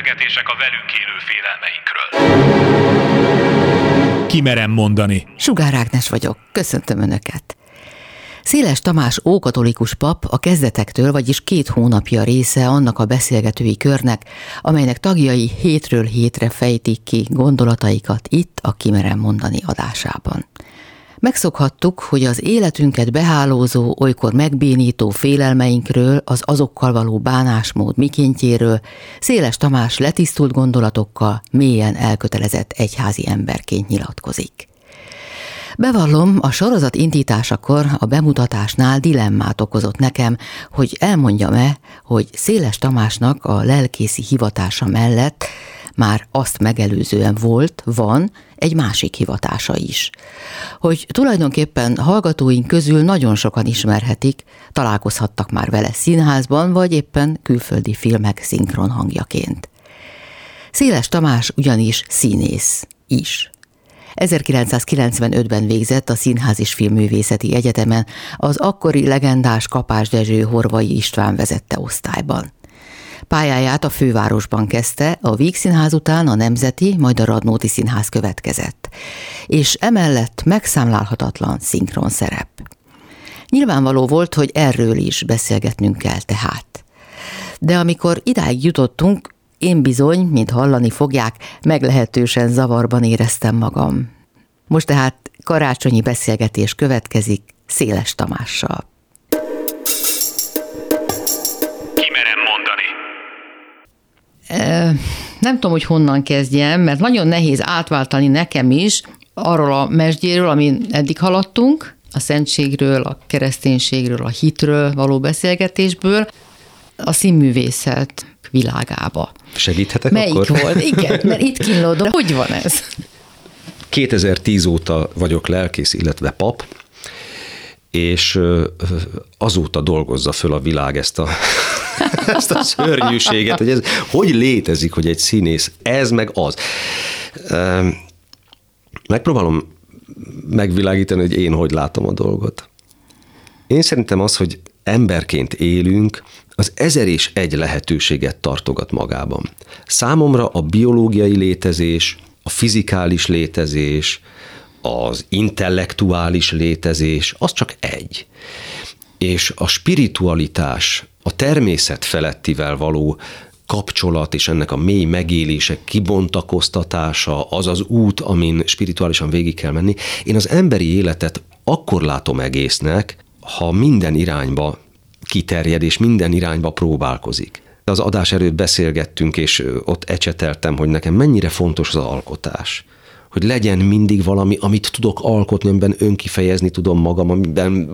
beszélgetések a velünk élő félelmeinkről. Kimerem mondani. Sugár Ágnes vagyok, köszöntöm Önöket. Széles Tamás ókatolikus pap a kezdetektől, vagyis két hónapja része annak a beszélgetői körnek, amelynek tagjai hétről hétre fejtik ki gondolataikat itt a Kimerem mondani adásában. Megszokhattuk, hogy az életünket behálózó, olykor megbénító félelmeinkről, az azokkal való bánásmód mikéntjéről Széles Tamás letisztult gondolatokkal mélyen elkötelezett egyházi emberként nyilatkozik. Bevallom, a sorozat indításakor a bemutatásnál dilemmát okozott nekem, hogy elmondjam-e, hogy Széles Tamásnak a lelkészi hivatása mellett már azt megelőzően volt, van egy másik hivatása is. Hogy tulajdonképpen hallgatóink közül nagyon sokan ismerhetik, találkozhattak már vele színházban, vagy éppen külföldi filmek szinkron hangjaként. Széles Tamás ugyanis színész is. 1995-ben végzett a Színház és Filmművészeti Egyetemen, az akkori legendás Kapás Dezső Horvai István vezette osztályban. Pályáját a fővárosban kezdte, a Víg Színház után a Nemzeti, majd a Radnóti Színház következett. És emellett megszámlálhatatlan szinkron szerep. Nyilvánvaló volt, hogy erről is beszélgetnünk kell tehát. De amikor idáig jutottunk, én bizony, mint hallani fogják, meglehetősen zavarban éreztem magam. Most tehát karácsonyi beszélgetés következik Széles Tamással. Nem tudom, hogy honnan kezdjem, mert nagyon nehéz átváltani nekem is arról a mesdjéről, amin eddig haladtunk, a szentségről, a kereszténységről, a hitről való beszélgetésből, a színművészet világába. Segíthetek Melyik akkor? volt? Igen, mert itt kínlódom. Hogy van ez? 2010 óta vagyok lelkész, illetve pap, és azóta dolgozza föl a világ ezt a, ezt a szörnyűséget, hogy ez hogy létezik, hogy egy színész ez meg az. Megpróbálom megvilágítani, hogy én hogy látom a dolgot. Én szerintem az, hogy emberként élünk, az ezer és egy lehetőséget tartogat magában. Számomra a biológiai létezés, a fizikális létezés, az intellektuális létezés, az csak egy. És a spiritualitás, a természet felettivel való kapcsolat és ennek a mély megélése, kibontakoztatása, az az út, amin spirituálisan végig kell menni. Én az emberi életet akkor látom egésznek, ha minden irányba kiterjed, és minden irányba próbálkozik. Az adás előtt beszélgettünk, és ott ecseteltem, hogy nekem mennyire fontos az alkotás hogy legyen mindig valami, amit tudok alkotni, amiben önkifejezni tudom magam, amiben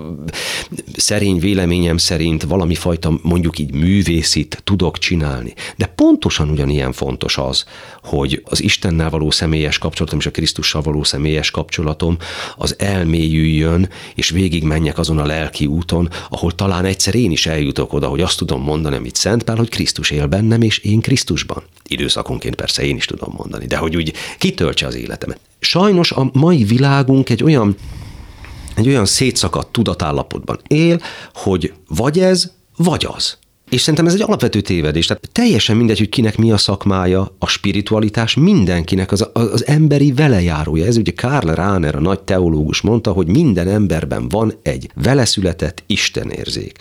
szerény véleményem szerint valami fajta mondjuk így művészit tudok csinálni. De pontosan ugyanilyen fontos az, hogy az Istennel való személyes kapcsolatom és a Krisztussal való személyes kapcsolatom az elmélyüljön, és végig menjek azon a lelki úton, ahol talán egyszer én is eljutok oda, hogy azt tudom mondani, amit Szent Pál, hogy Krisztus él bennem, és én Krisztusban. Időszakonként persze én is tudom mondani, de hogy úgy kitöltse az életemet. Sajnos a mai világunk egy olyan egy olyan szétszakadt tudatállapotban él, hogy vagy ez, vagy az. És szerintem ez egy alapvető tévedés. Tehát teljesen mindegy, hogy kinek mi a szakmája, a spiritualitás mindenkinek az, az emberi velejárója. Ez ugye Karl Rahner, a nagy teológus mondta, hogy minden emberben van egy veleszületett istenérzék.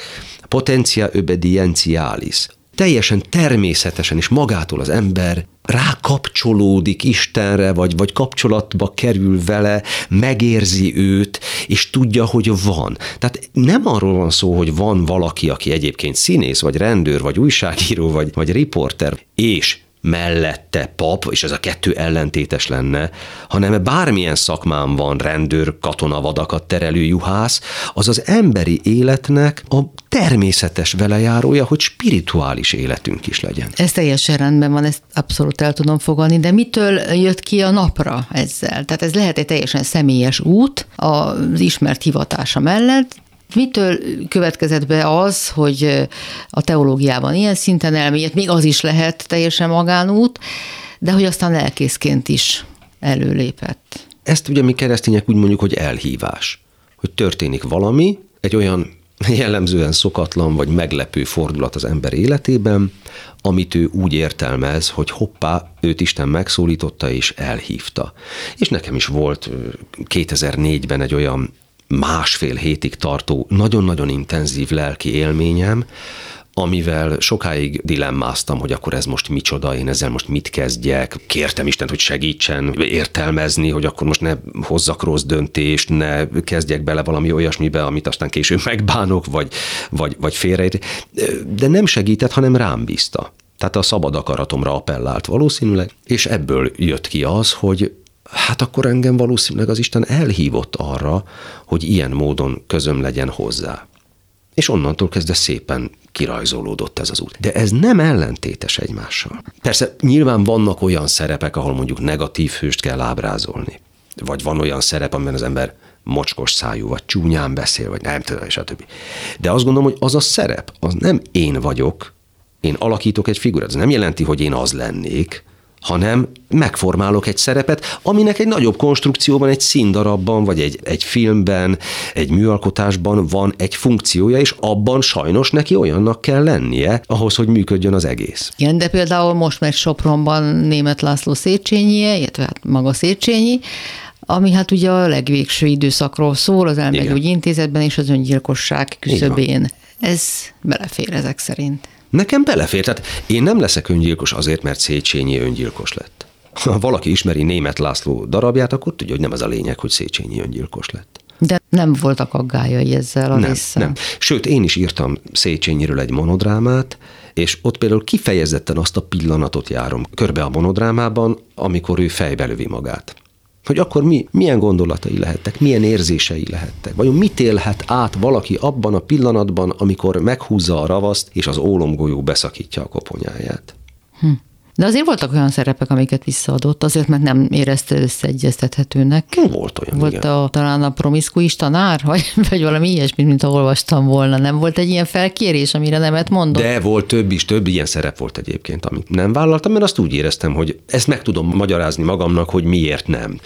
Potentia obedientialis teljesen természetesen és magától az ember rákapcsolódik Istenre, vagy, vagy kapcsolatba kerül vele, megérzi őt, és tudja, hogy van. Tehát nem arról van szó, hogy van valaki, aki egyébként színész, vagy rendőr, vagy újságíró, vagy, vagy riporter, és mellette pap, és ez a kettő ellentétes lenne, hanem bármilyen szakmán van rendőr, katona, vadakat terelő juhász, az az emberi életnek a természetes velejárója, hogy spirituális életünk is legyen. Ez teljesen rendben van, ezt abszolút el tudom fogadni, de mitől jött ki a napra ezzel? Tehát ez lehet egy teljesen személyes út az ismert hivatása mellett, Mitől következett be az, hogy a teológiában ilyen szinten elmélyed, még az is lehet teljesen magánút, de hogy aztán lelkészként is előlépett? Ezt ugye mi keresztények úgy mondjuk, hogy elhívás. Hogy történik valami, egy olyan jellemzően szokatlan vagy meglepő fordulat az ember életében, amit ő úgy értelmez, hogy hoppá, őt Isten megszólította és elhívta. És nekem is volt 2004-ben egy olyan másfél hétig tartó, nagyon-nagyon intenzív lelki élményem, amivel sokáig dilemmáztam, hogy akkor ez most micsoda, én ezzel most mit kezdjek. Kértem Istent, hogy segítsen értelmezni, hogy akkor most ne hozzak rossz döntést, ne kezdjek bele valami olyasmibe, amit aztán később megbánok, vagy, vagy, vagy félre. De nem segített, hanem rám bízta. Tehát a szabad akaratomra appellált valószínűleg, és ebből jött ki az, hogy hát akkor engem valószínűleg az Isten elhívott arra, hogy ilyen módon közöm legyen hozzá. És onnantól kezdve szépen kirajzolódott ez az út. De ez nem ellentétes egymással. Persze nyilván vannak olyan szerepek, ahol mondjuk negatív hőst kell ábrázolni. Vagy van olyan szerep, amiben az ember mocskos szájú, vagy csúnyán beszél, vagy nem tudom, többi. De azt gondolom, hogy az a szerep, az nem én vagyok, én alakítok egy figurát. Ez nem jelenti, hogy én az lennék, hanem megformálok egy szerepet, aminek egy nagyobb konstrukcióban, egy színdarabban, vagy egy, egy filmben, egy műalkotásban van egy funkciója, és abban sajnos neki olyannak kell lennie, ahhoz, hogy működjön az egész. Igen, de például most megy Sopronban német László Széchenyi, illetve hát maga Széchenyi, ami hát ugye a legvégső időszakról szól, az elmegyógy intézetben és az öngyilkosság küszöbén. Ez belefér ezek szerint. Nekem belefér. Tehát én nem leszek öngyilkos azért, mert Széchenyi öngyilkos lett. Ha valaki ismeri német László darabját, akkor tudja, hogy nem ez a lényeg, hogy Széchenyi öngyilkos lett. De nem voltak aggályai ezzel a nem, résszel. nem. Sőt, én is írtam Széchenyiről egy monodrámát, és ott például kifejezetten azt a pillanatot járom körbe a monodrámában, amikor ő fejbe lövi magát. Hogy akkor mi, milyen gondolatai lehettek, milyen érzései lehettek. Vajon mit élhet át valaki abban a pillanatban, amikor meghúzza a ravaszt, és az ólomgolyó beszakítja a koponyáját. Hm. De azért voltak olyan szerepek, amiket visszaadott, azért, mert nem érezte összeegyeztethetőnek. Volt olyan, Volt igen. a, talán a promiszkuis tanár, vagy, vagy valami ilyesmit, mint ahol olvastam volna. Nem volt egy ilyen felkérés, amire nemet mondott? De volt több is, több ilyen szerep volt egyébként, amit nem vállaltam, mert azt úgy éreztem, hogy ezt meg tudom magyarázni magamnak, hogy miért nem.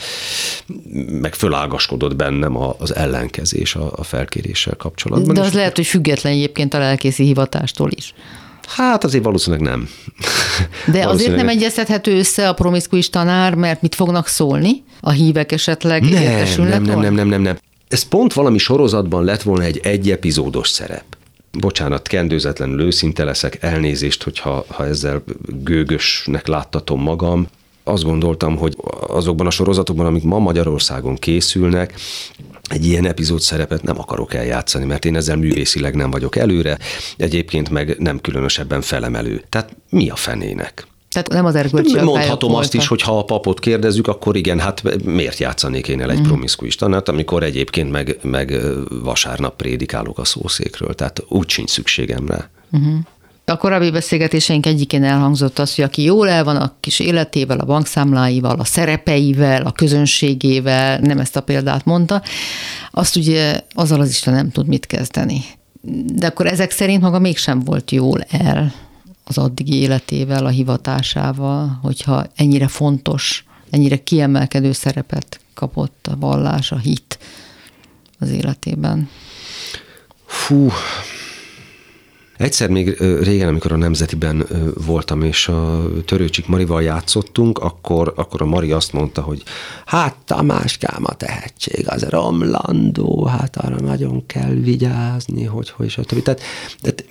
Meg fölágaskodott bennem az ellenkezés a felkéréssel kapcsolatban. De az lehet, hogy független egyébként a lelkészi hivatástól is. Hát azért valószínűleg nem. De azért nem egyeztethető össze a promiszkuis tanár, mert mit fognak szólni? A hívek esetleg nem, értesülnek? Nem, nem, nem, nem, nem, nem. Ez pont valami sorozatban lett volna egy egy epizódos szerep. Bocsánat, kendőzetlenül őszinte leszek, elnézést, hogyha ha ezzel gőgösnek láttatom magam. Azt gondoltam, hogy azokban a sorozatokban, amik ma Magyarországon készülnek, egy ilyen epizód szerepet nem akarok eljátszani, mert én ezzel művészileg nem vagyok előre, egyébként meg nem különösebben felemelő. Tehát mi a fenének? Tehát nem az erkölcsi Mondhatom azt is, hogy ha a papot kérdezzük, akkor igen, hát miért játszanék én el egy mm. promiszkuis tanát, amikor egyébként meg, meg vasárnap prédikálok a szószékről, tehát úgy sincs szükségem rá. Uh-huh. A korábbi beszélgetéseink egyikén elhangzott az, hogy aki jól el van a kis életével, a bankszámláival, a szerepeivel, a közönségével, nem ezt a példát mondta, azt ugye azzal az Isten nem tud mit kezdeni. De akkor ezek szerint maga mégsem volt jól el az addigi életével, a hivatásával, hogyha ennyire fontos, ennyire kiemelkedő szerepet kapott a vallás, a hit az életében. Fú, Egyszer még régen, amikor a Nemzetiben voltam, és a Törőcsik Marival játszottunk, akkor, akkor a Mari azt mondta, hogy hát Tamáskám a tehetség, az romlandó, hát arra nagyon kell vigyázni, hogy hogy, stb. Tehát, tehát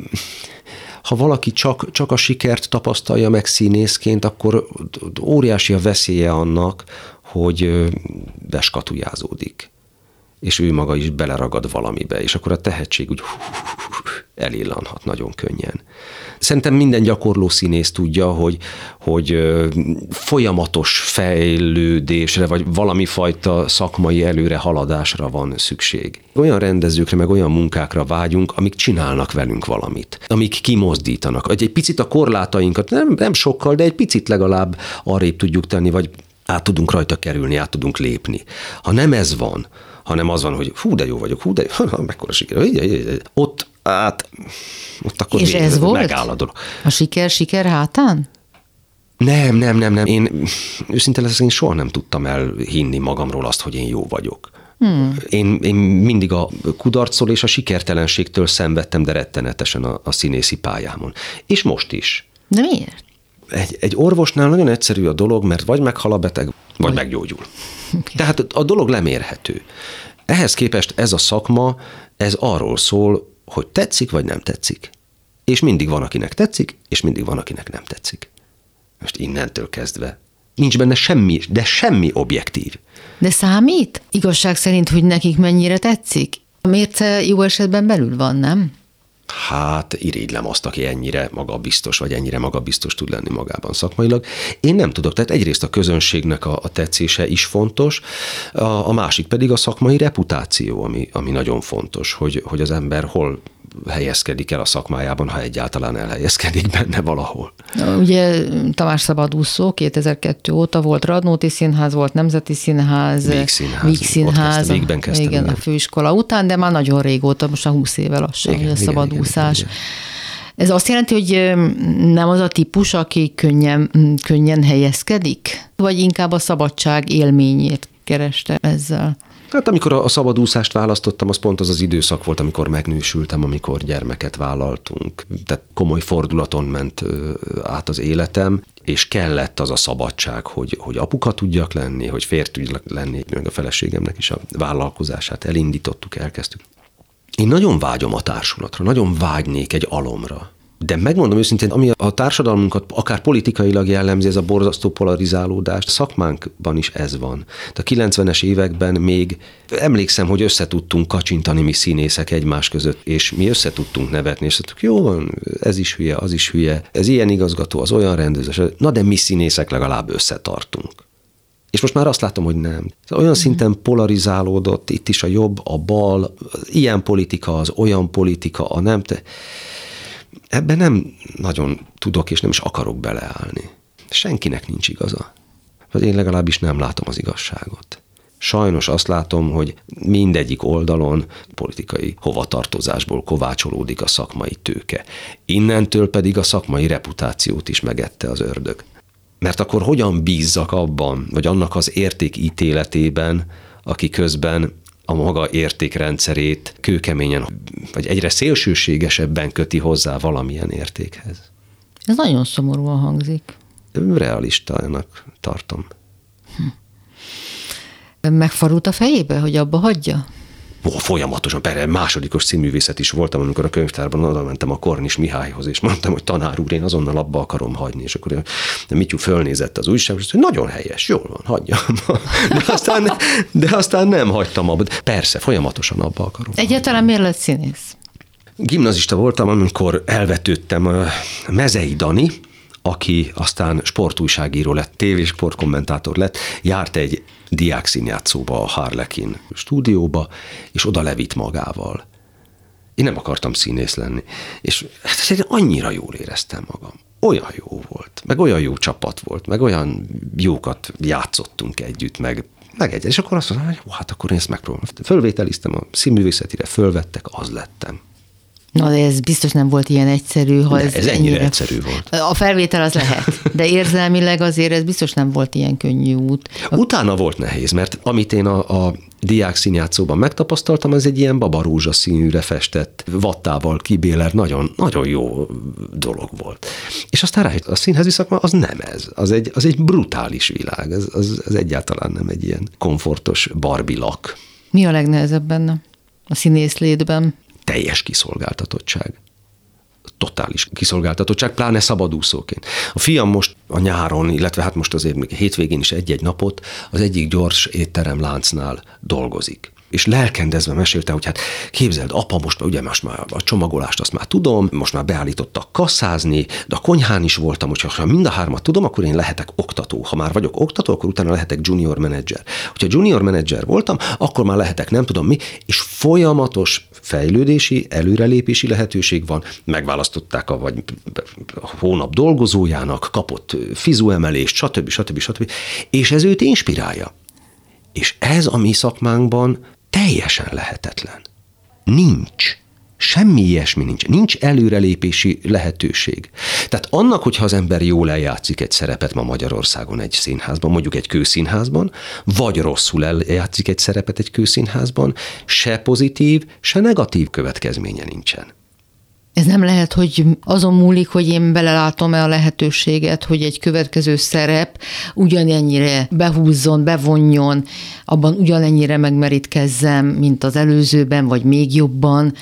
ha valaki csak, csak a sikert tapasztalja meg színészként, akkor óriási a veszélye annak, hogy beskatujázódik és ő maga is beleragad valamibe, és akkor a tehetség úgy elillanhat nagyon könnyen. Szerintem minden gyakorló színész tudja, hogy, hogy folyamatos fejlődésre, vagy valami fajta szakmai előre haladásra van szükség. Olyan rendezőkre, meg olyan munkákra vágyunk, amik csinálnak velünk valamit, amik kimozdítanak. Egy picit a korlátainkat, nem, nem sokkal, de egy picit legalább arrébb tudjuk tenni, vagy át tudunk rajta kerülni, át tudunk lépni. Ha nem ez van, hanem az van, hogy hú, de jó vagyok, hú, de jó, mekkora siker. Ott, át, ott akkor És ez volt? megáll a dolog. A siker, siker hátán? Nem, nem, nem, nem. Én őszinte leszek, én soha nem tudtam elhinni magamról azt, hogy én jó vagyok. Hmm. Én, én mindig a kudarcol és a sikertelenségtől szenvedtem, de rettenetesen a, a színészi pályámon. És most is. De miért? Egy, egy orvosnál nagyon egyszerű a dolog, mert vagy meghal a beteg, vagy, meggyógyul. Tehát a dolog lemérhető. Ehhez képest ez a szakma, ez arról szól, hogy tetszik, vagy nem tetszik. És mindig van, akinek tetszik, és mindig van, akinek nem tetszik. Most innentől kezdve nincs benne semmi, de semmi objektív. De számít? Igazság szerint, hogy nekik mennyire tetszik? A mérce jó esetben belül van, nem? Hát irigylem azt, aki ennyire magabiztos, vagy ennyire magabiztos tud lenni magában szakmailag. Én nem tudok, tehát egyrészt a közönségnek a, a tetszése is fontos, a, a másik pedig a szakmai reputáció, ami, ami nagyon fontos, hogy, hogy az ember hol helyezkedik el a szakmájában, ha egyáltalán elhelyezkedik benne valahol. Ugye Tamás Szabadúszó 2002 óta volt Radnóti Színház, volt Nemzeti Színház, Víg Színház, Víg Színház kezdtem, kezdtem igen, a főiskola után, de már nagyon régóta, most a 20 éve lassan, igen, a szabadúszás. Igen, igen, igen. Ez azt jelenti, hogy nem az a típus, aki könnyen, könnyen helyezkedik? Vagy inkább a szabadság élményét kereste ezzel? Hát amikor a szabadúszást választottam, az pont az az időszak volt, amikor megnősültem, amikor gyermeket vállaltunk. Tehát komoly fordulaton ment át az életem, és kellett az a szabadság, hogy, hogy apuka tudjak lenni, hogy férj tudjak lenni, meg a feleségemnek is a vállalkozását elindítottuk, elkezdtük. Én nagyon vágyom a társulatra, nagyon vágynék egy alomra. De megmondom őszintén, ami a társadalmunkat akár politikailag jellemzi, ez a borzasztó polarizálódás, szakmánkban is ez van. De a 90-es években még emlékszem, hogy összetudtunk kacsintani mi színészek egymás között, és mi összetudtunk nevetni, és tudtuk, jó van, ez is hülye, az is hülye, ez ilyen igazgató, az olyan rendező, na de mi színészek legalább összetartunk. És most már azt látom, hogy nem. Olyan szinten polarizálódott itt is a jobb, a bal, ilyen politika, az olyan politika, a nem. Te ebben nem nagyon tudok és nem is akarok beleállni. Senkinek nincs igaza. Vagy én legalábbis nem látom az igazságot. Sajnos azt látom, hogy mindegyik oldalon politikai hovatartozásból kovácsolódik a szakmai tőke. Innentől pedig a szakmai reputációt is megette az ördög. Mert akkor hogyan bízzak abban, vagy annak az értékítéletében, aki közben a maga értékrendszerét kőkeményen, vagy egyre szélsőségesebben köti hozzá valamilyen értékhez. Ez nagyon szomorúan hangzik. Realistának tartom. Hm. Megfarult a fejébe, hogy abba hagyja? Ó, folyamatosan, persze másodikos színművészet is voltam, amikor a könyvtárban oda mentem a Kornis Mihályhoz, és mondtam, hogy tanár úr, én azonnal abba akarom hagyni, és akkor Mityu fölnézett az újság, és hogy nagyon helyes, jól van, hagyjam. De aztán, de aztán nem hagytam abba. Persze, folyamatosan abba akarom. Egyáltalán miért lett színész? Gimnazista voltam, amikor elvetődtem a Mezei Dani, aki aztán sportújságíró lett, tévésportkommentátor lett, járt egy diák színjátszóba, a Harlekin stúdióba, és oda levitt magával. Én nem akartam színész lenni. És hát annyira jól éreztem magam. Olyan jó volt, meg olyan jó csapat volt, meg olyan jókat játszottunk együtt, meg meg egy. És akkor azt mondtam, hogy hát akkor én ezt megpróbálom. Fölvételiztem a színművészetire, fölvettek, az lettem. Na, de ez biztos nem volt ilyen egyszerű. Ha de ez, ez ennyire, ennyire egyszerű volt. A felvétel az lehet, de érzelmileg azért ez biztos nem volt ilyen könnyű út. Utána volt nehéz, mert amit én a, a diák színjátszóban megtapasztaltam, ez egy ilyen babarózsa színűre festett vattával kibéler, nagyon, nagyon jó dolog volt. És aztán rájött, a színházi szakma az nem ez, az egy, az egy brutális világ, ez, az, az egyáltalán nem egy ilyen komfortos barbilak. Mi a legnehezebb benne? A színész létben? Teljes kiszolgáltatottság. Totális kiszolgáltatottság, pláne szabadúszóként. A fiam most a nyáron, illetve hát most azért még hétvégén is egy-egy napot az egyik gyors étterem láncnál dolgozik és lelkendezve mesélte, hogy hát képzeld, apa, most ugye most már a csomagolást azt már tudom, most már beállítottak kasszázni, de a konyhán is voltam, hogyha ha mind a hármat tudom, akkor én lehetek oktató. Ha már vagyok oktató, akkor utána lehetek junior menedzser. Hogyha junior menedzser voltam, akkor már lehetek nem tudom mi, és folyamatos fejlődési, előrelépési lehetőség van, megválasztották a vagy a hónap dolgozójának, kapott fizuemelést, stb. stb. stb. És ez őt inspirálja. És ez a mi szakmánkban teljesen lehetetlen. Nincs. Semmi ilyesmi nincs. Nincs előrelépési lehetőség. Tehát annak, hogyha az ember jól eljátszik egy szerepet ma Magyarországon egy színházban, mondjuk egy kőszínházban, vagy rosszul eljátszik egy szerepet egy kőszínházban, se pozitív, se negatív következménye nincsen. Ez nem lehet, hogy azon múlik, hogy én belelátom-e a lehetőséget, hogy egy következő szerep ugyanennyire behúzzon, bevonjon, abban ugyanennyire megmerítkezzem, mint az előzőben, vagy még jobban.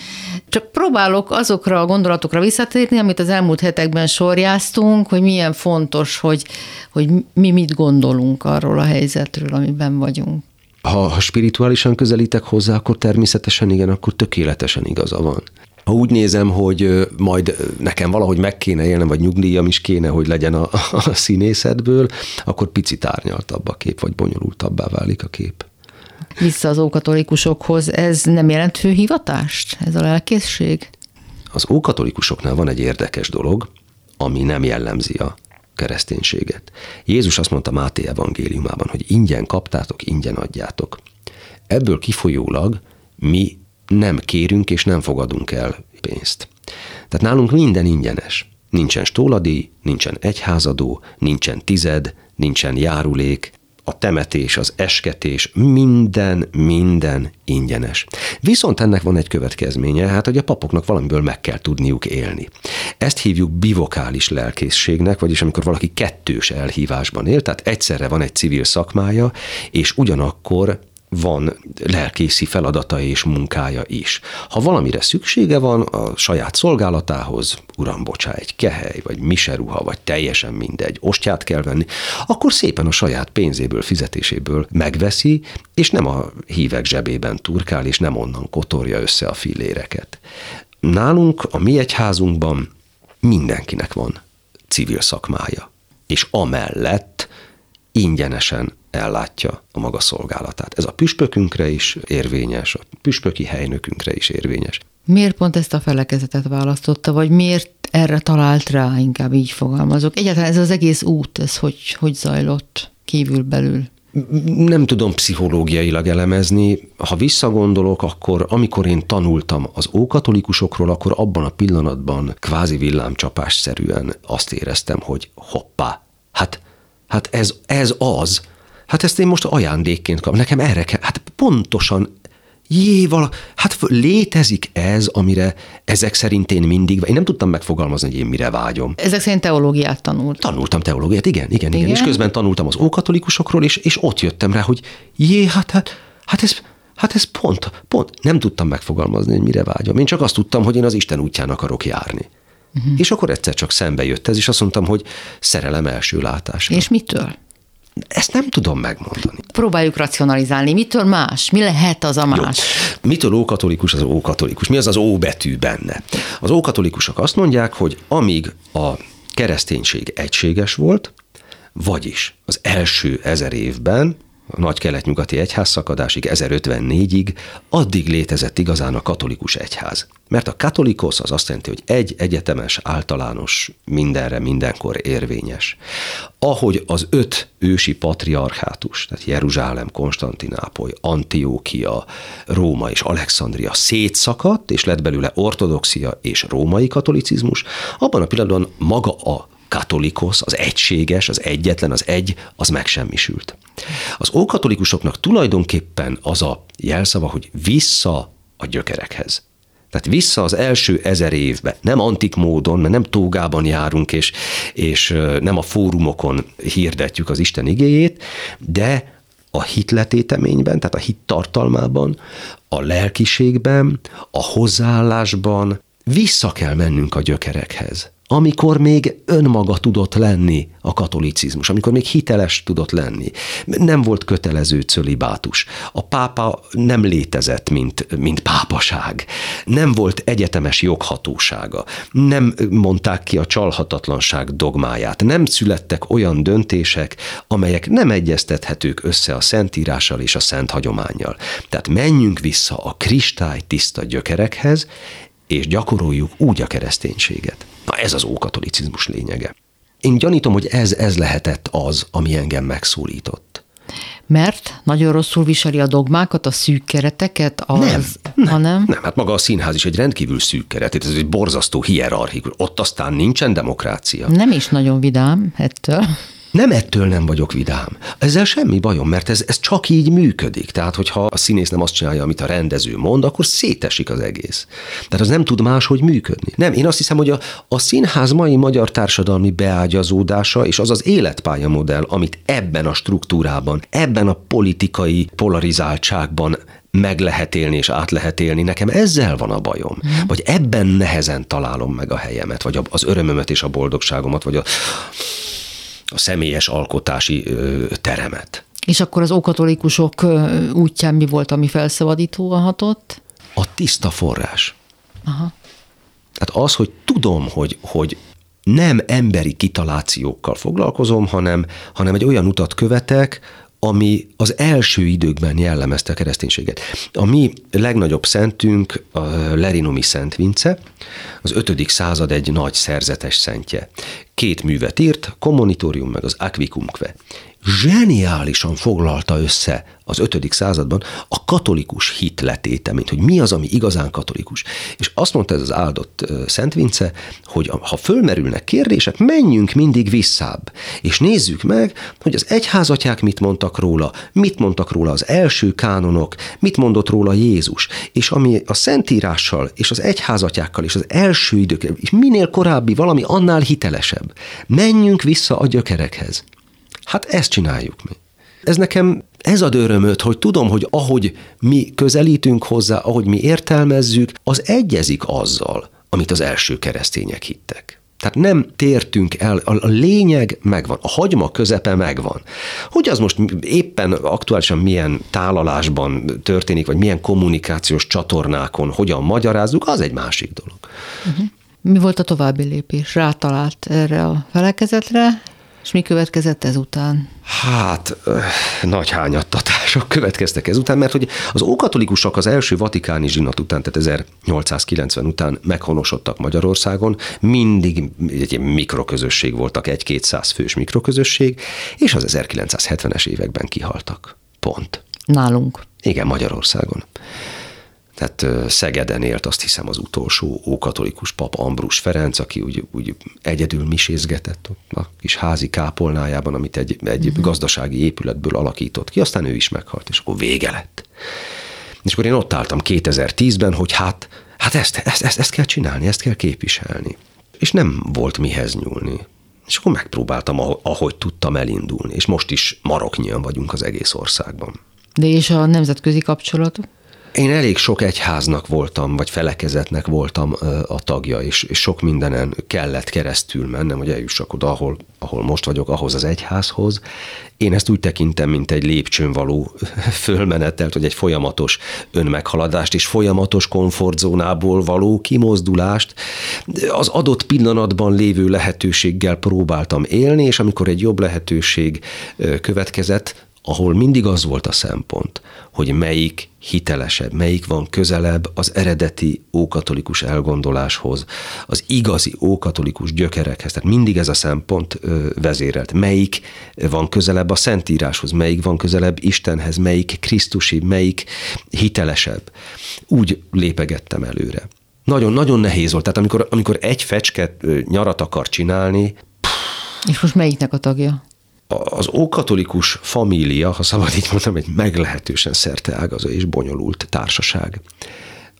Csak próbálok azokra a gondolatokra visszatérni, amit az elmúlt hetekben sorjáztunk, hogy milyen fontos, hogy, hogy mi mit gondolunk arról a helyzetről, amiben vagyunk. Ha, ha spirituálisan közelítek hozzá, akkor természetesen igen, akkor tökéletesen igaza van. Ha úgy nézem, hogy majd nekem valahogy meg kéne élnem, vagy nyugdíjam is kéne, hogy legyen a, a színészetből, akkor picit árnyaltabb a kép, vagy bonyolultabbá válik a kép. Vissza az ókatolikusokhoz, ez nem jelent főhivatást, ez a lelkészség? Az ókatolikusoknál van egy érdekes dolog, ami nem jellemzi a kereszténységet. Jézus azt mondta Máté evangéliumában, hogy ingyen kaptátok, ingyen adjátok. Ebből kifolyólag mi nem kérünk és nem fogadunk el pénzt. Tehát nálunk minden ingyenes. Nincsen stóladi, nincsen egyházadó, nincsen tized, nincsen járulék, a temetés, az esketés, minden, minden ingyenes. Viszont ennek van egy következménye, hát hogy a papoknak valamiből meg kell tudniuk élni. Ezt hívjuk bivokális lelkészségnek, vagyis amikor valaki kettős elhívásban él, tehát egyszerre van egy civil szakmája, és ugyanakkor van lelkészi feladata és munkája is. Ha valamire szüksége van a saját szolgálatához, uram, bocsá, egy kehely, vagy miseruha, vagy teljesen mindegy, ostját kell venni, akkor szépen a saját pénzéből, fizetéséből megveszi, és nem a hívek zsebében turkál, és nem onnan kotorja össze a filléreket. Nálunk, a mi egyházunkban mindenkinek van civil szakmája, és amellett ingyenesen ellátja a maga szolgálatát. Ez a püspökünkre is érvényes, a püspöki helynökünkre is érvényes. Miért pont ezt a felekezetet választotta, vagy miért erre talált rá, inkább így fogalmazok? Egyáltalán ez az egész út, ez hogy, hogy zajlott kívül-belül? Nem tudom pszichológiailag elemezni. Ha visszagondolok, akkor amikor én tanultam az ókatolikusokról, akkor abban a pillanatban kvázi villámcsapásszerűen azt éreztem, hogy hoppá, hát, hát ez, ez az, Hát ezt én most ajándékként kapom. Nekem erre kell. Hát pontosan Jé, vala, hát létezik ez, amire ezek szerint én mindig, én nem tudtam megfogalmazni, hogy én mire vágyom. Ezek szerint teológiát tanult. Tanultam teológiát, igen, igen, igen, igen. és közben tanultam az ókatolikusokról, és, és ott jöttem rá, hogy jé, hát, hát, hát ez, hát ez pont, pont, nem tudtam megfogalmazni, hogy mire vágyom. Én csak azt tudtam, hogy én az Isten útján akarok járni. Uh-huh. És akkor egyszer csak szembe jött ez, és azt mondtam, hogy szerelem első látásra. És mitől? Ezt nem tudom megmondani. Próbáljuk racionalizálni. Mitől más? Mi lehet az a más? Jó. Mitől ókatolikus az ókatolikus? Mi az az ó betű benne? Az ókatolikusok azt mondják, hogy amíg a kereszténység egységes volt, vagyis az első ezer évben nagy kelet-nyugati egyház szakadásig 1054-ig, addig létezett igazán a katolikus egyház. Mert a katolikosz az azt jelenti, hogy egy egyetemes, általános, mindenre, mindenkor érvényes. Ahogy az öt ősi patriarchátus, tehát Jeruzsálem, Konstantinápoly, Antiókia, Róma és Alexandria szétszakadt, és lett belőle ortodoxia és római katolicizmus, abban a pillanatban maga a katolikosz, az egységes, az egyetlen, az egy, az megsemmisült. Az ókatolikusoknak tulajdonképpen az a jelszava, hogy vissza a gyökerekhez. Tehát vissza az első ezer évbe, nem antik módon, mert nem tógában járunk, és, és nem a fórumokon hirdetjük az Isten igéjét, de a hitletéteményben, tehát a hit tartalmában, a lelkiségben, a hozzáállásban vissza kell mennünk a gyökerekhez amikor még önmaga tudott lenni a katolicizmus, amikor még hiteles tudott lenni. Nem volt kötelező cölibátus. A pápa nem létezett, mint, mint pápaság. Nem volt egyetemes joghatósága. Nem mondták ki a csalhatatlanság dogmáját. Nem születtek olyan döntések, amelyek nem egyeztethetők össze a Szentírással és a Szent hagyományjal. Tehát menjünk vissza a kristály tiszta gyökerekhez, és gyakoroljuk úgy a kereszténységet. Na ez az ókatolicizmus lényege. Én gyanítom, hogy ez, ez lehetett az, ami engem megszólított. Mert nagyon rosszul viseli a dogmákat, a szűk kereteket, az, nem, nem, hanem... Nem, hát maga a színház is egy rendkívül szűk keret, ez egy borzasztó hierarchikus. Ott aztán nincsen demokrácia. Nem is nagyon vidám ettől. Nem ettől nem vagyok vidám. Ezzel semmi bajom, mert ez, ez csak így működik. Tehát, hogyha a színész nem azt csinálja, amit a rendező mond, akkor szétesik az egész. Tehát az nem tud máshogy működni. Nem, én azt hiszem, hogy a, a színház mai magyar társadalmi beágyazódása és az az életpályamodell, amit ebben a struktúrában, ebben a politikai polarizáltságban meg lehet élni és át lehet élni. Nekem ezzel van a bajom. Mm. Vagy ebben nehezen találom meg a helyemet, vagy az örömömet és a boldogságomat, vagy a a személyes alkotási teremet. És akkor az ókatolikusok útján mi volt, ami felszabadítóan hatott? A tiszta forrás. Aha. Tehát az, hogy tudom, hogy, hogy nem emberi kitalációkkal foglalkozom, hanem, hanem egy olyan utat követek, ami az első időkben jellemezte a kereszténységet. A mi legnagyobb szentünk a Lerinomi Szent Vince, az 5. század egy nagy szerzetes szentje. Két művet írt, Commonitorium meg az Aquicumque zseniálisan foglalta össze az 5. században a katolikus hit letéte, mint hogy mi az, ami igazán katolikus. És azt mondta ez az áldott Szent Vince, hogy ha fölmerülnek kérdések, menjünk mindig visszább, és nézzük meg, hogy az egyházatják mit mondtak róla, mit mondtak róla az első kánonok, mit mondott róla Jézus, és ami a Szentírással, és az egyházatjákkal, és az első idők, és minél korábbi valami, annál hitelesebb. Menjünk vissza a gyökerekhez. Hát ezt csináljuk mi. Ez nekem ez ad örömöt, hogy tudom, hogy ahogy mi közelítünk hozzá, ahogy mi értelmezzük, az egyezik azzal, amit az első keresztények hittek. Tehát nem tértünk el, a lényeg megvan, a hagyma közepe megvan. Hogy az most éppen aktuálisan milyen tálalásban történik, vagy milyen kommunikációs csatornákon hogyan magyarázzuk, az egy másik dolog. Uh-huh. Mi volt a további lépés? Rátalált erre a felekezetre, és mi következett ezután? Hát, nagy hányattatások következtek ezután, mert hogy az ókatolikusok az első vatikáni zsinat után, tehát 1890 után meghonosodtak Magyarországon, mindig egy mikroközösség voltak, egy-kétszáz fős mikroközösség, és az 1970-es években kihaltak. Pont. Nálunk. Igen, Magyarországon tehát Szegeden élt azt hiszem az utolsó ókatolikus pap Ambrus Ferenc, aki úgy, úgy egyedül misézgetett a kis házi kápolnájában, amit egy, egy uh-huh. gazdasági épületből alakított ki, aztán ő is meghalt, és akkor vége lett. És akkor én ott álltam 2010-ben, hogy hát, hát ezt, ezt, ezt, ezt kell csinálni, ezt kell képviselni. És nem volt mihez nyúlni. És akkor megpróbáltam, ahogy tudtam elindulni, és most is maroknyian vagyunk az egész országban. De és a nemzetközi kapcsolatok? Én elég sok egyháznak voltam, vagy felekezetnek voltam a tagja, és, sok mindenen kellett keresztül mennem, hogy eljussak oda, ahol, ahol most vagyok, ahhoz az egyházhoz. Én ezt úgy tekintem, mint egy lépcsőn való fölmenetelt, hogy egy folyamatos önmeghaladást és folyamatos komfortzónából való kimozdulást. Az adott pillanatban lévő lehetőséggel próbáltam élni, és amikor egy jobb lehetőség következett, ahol mindig az volt a szempont, hogy melyik hitelesebb, melyik van közelebb az eredeti ókatolikus elgondoláshoz, az igazi ókatolikus gyökerekhez. Tehát mindig ez a szempont vezérelt. Melyik van közelebb a Szentíráshoz, melyik van közelebb Istenhez, melyik Krisztusi, melyik hitelesebb. Úgy lépegettem előre. Nagyon-nagyon nehéz volt. Tehát amikor, amikor egy fecske nyarat akar csinálni, és most melyiknek a tagja? Az ókatolikus família, ha szabad így mondom, egy meglehetősen szerteágazó és bonyolult társaság.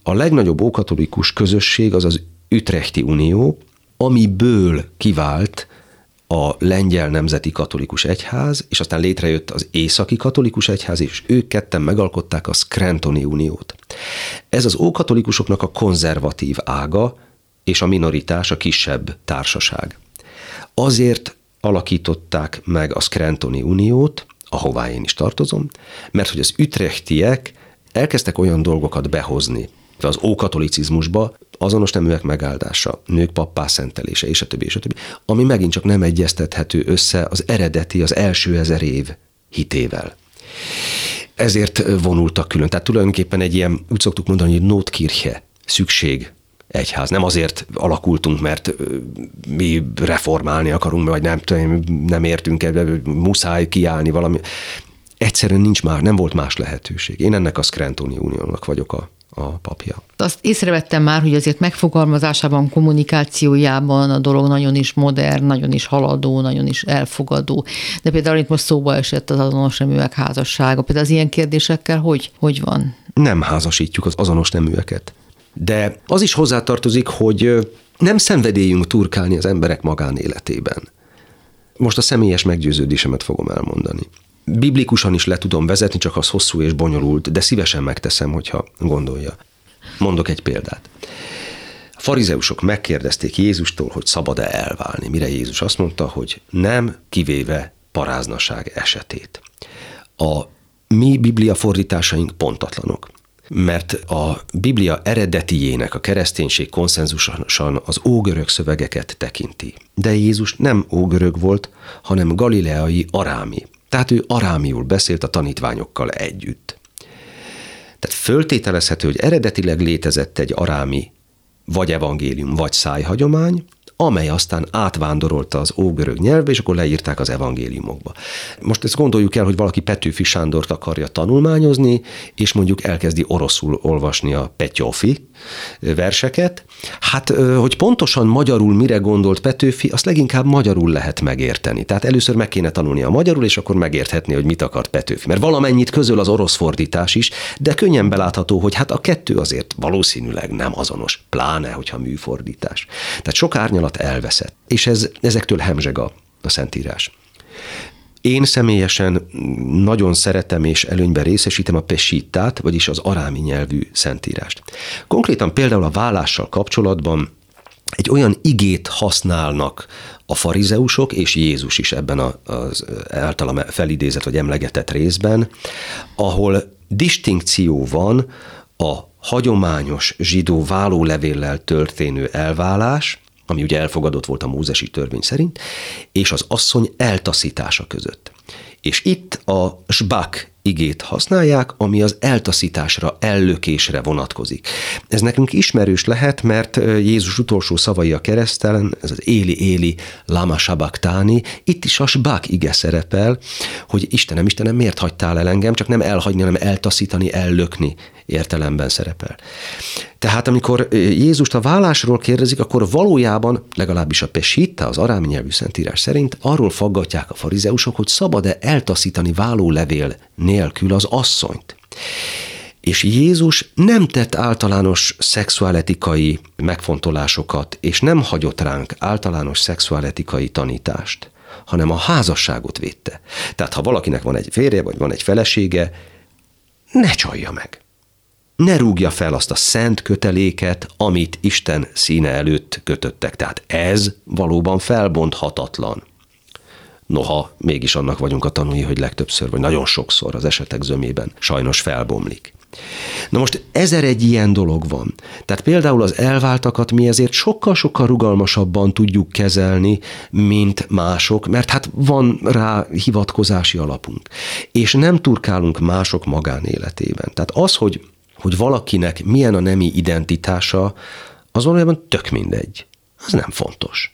A legnagyobb ókatolikus közösség az az Ütrechti Unió, amiből kivált a lengyel nemzeti katolikus egyház, és aztán létrejött az északi katolikus egyház, és ők ketten megalkották a Scrantoni Uniót. Ez az ókatolikusoknak a konzervatív ága, és a minoritás a kisebb társaság. Azért alakították meg a Scrantoni Uniót, ahová én is tartozom, mert hogy az ütrechtiek elkezdtek olyan dolgokat behozni az ókatolicizmusba, azonos neműek megáldása, nők pappá szentelése, és a többi, és a többi, ami megint csak nem egyeztethető össze az eredeti, az első ezer év hitével. Ezért vonultak külön. Tehát tulajdonképpen egy ilyen, úgy szoktuk mondani, hogy Notkirche, szükség egyház. Nem azért alakultunk, mert mi reformálni akarunk, vagy nem, nem értünk ebbe, muszáj kiállni valami. Egyszerűen nincs már, nem volt más lehetőség. Én ennek a Scrantoni Uniónak vagyok a, a papja. Azt észrevettem már, hogy azért megfogalmazásában, kommunikációjában a dolog nagyon is modern, nagyon is haladó, nagyon is elfogadó. De például itt most szóba esett az azonos neműek házassága. Például az ilyen kérdésekkel hogy, hogy van? Nem házasítjuk az azonos neműeket. De az is hozzátartozik, hogy nem szenvedélyünk turkálni az emberek magánéletében. Most a személyes meggyőződésemet fogom elmondani. Biblikusan is le tudom vezetni, csak az hosszú és bonyolult, de szívesen megteszem, hogyha gondolja. Mondok egy példát. A farizeusok megkérdezték Jézustól, hogy szabad-e elválni, mire Jézus azt mondta, hogy nem, kivéve paráznaság esetét. A mi biblia fordításaink pontatlanok mert a Biblia eredetiének a kereszténység konszenzusosan az ógörög szövegeket tekinti. De Jézus nem ógörög volt, hanem galileai arámi. Tehát ő arámiul beszélt a tanítványokkal együtt. Tehát föltételezhető, hogy eredetileg létezett egy arámi vagy evangélium, vagy szájhagyomány, amely aztán átvándorolta az ógörög nyelvbe, és akkor leírták az evangéliumokba. Most ezt gondoljuk el, hogy valaki Petőfi Sándort akarja tanulmányozni, és mondjuk elkezdi oroszul olvasni a Petyofi verseket. Hát, hogy pontosan magyarul mire gondolt Petőfi, azt leginkább magyarul lehet megérteni. Tehát először meg kéne tanulni a magyarul, és akkor megérthetni, hogy mit akart Petőfi. Mert valamennyit közöl az orosz fordítás is, de könnyen belátható, hogy hát a kettő azért valószínűleg nem azonos, pláne, hogyha műfordítás. Tehát sok árnyal alatt elveszett. És ez, ezektől hemzseg a, a Szentírás. Én személyesen nagyon szeretem és előnyben részesítem a pesítát, vagyis az arámi nyelvű szentírást. Konkrétan például a vállással kapcsolatban egy olyan igét használnak a farizeusok, és Jézus is ebben az általam felidézett vagy emlegetett részben, ahol distinkció van a hagyományos zsidó vállólevéllel történő elválás, ami ugye elfogadott volt a mózesi törvény szerint, és az asszony eltaszítása között. És itt a sbak igét használják, ami az eltaszításra, ellökésre vonatkozik. Ez nekünk ismerős lehet, mert Jézus utolsó szavai a keresztelen, ez az éli éli lama sabaktáni, itt is a sbák ige szerepel, hogy Istenem, Istenem, miért hagytál el engem, csak nem elhagyni, hanem eltaszítani, ellökni értelemben szerepel. Tehát amikor Jézust a vállásról kérdezik, akkor valójában, legalábbis a Pesita, az arámi nyelvű szentírás szerint arról faggatják a farizeusok, hogy szabad-e eltaszítani vállólevél nélkül az asszonyt. És Jézus nem tett általános szexuáletikai megfontolásokat, és nem hagyott ránk általános szexuáletikai tanítást, hanem a házasságot védte. Tehát ha valakinek van egy férje, vagy van egy felesége, ne csalja meg ne rúgja fel azt a szent köteléket, amit Isten színe előtt kötöttek. Tehát ez valóban felbonthatatlan. Noha mégis annak vagyunk a tanúi, hogy legtöbbször, vagy nagyon sokszor az esetek zömében sajnos felbomlik. Na most ezer egy ilyen dolog van. Tehát például az elváltakat mi ezért sokkal-sokkal rugalmasabban tudjuk kezelni, mint mások, mert hát van rá hivatkozási alapunk. És nem turkálunk mások magánéletében. Tehát az, hogy hogy valakinek milyen a nemi identitása, az valójában tök mindegy. Az nem fontos.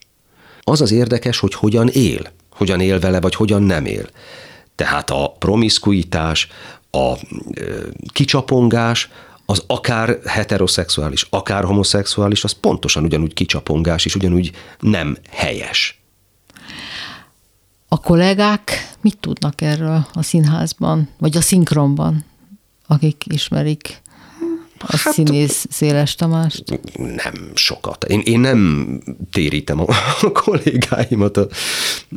Az az érdekes, hogy hogyan él, hogyan él vele, vagy hogyan nem él. Tehát a promiszkuitás, a kicsapongás, az akár heteroszexuális, akár homoszexuális, az pontosan ugyanúgy kicsapongás, és ugyanúgy nem helyes. A kollégák mit tudnak erről a színházban, vagy a szinkronban, akik ismerik a hát, színész Széles Tamást? Nem sokat. Én, én nem térítem a, a kollégáimat a,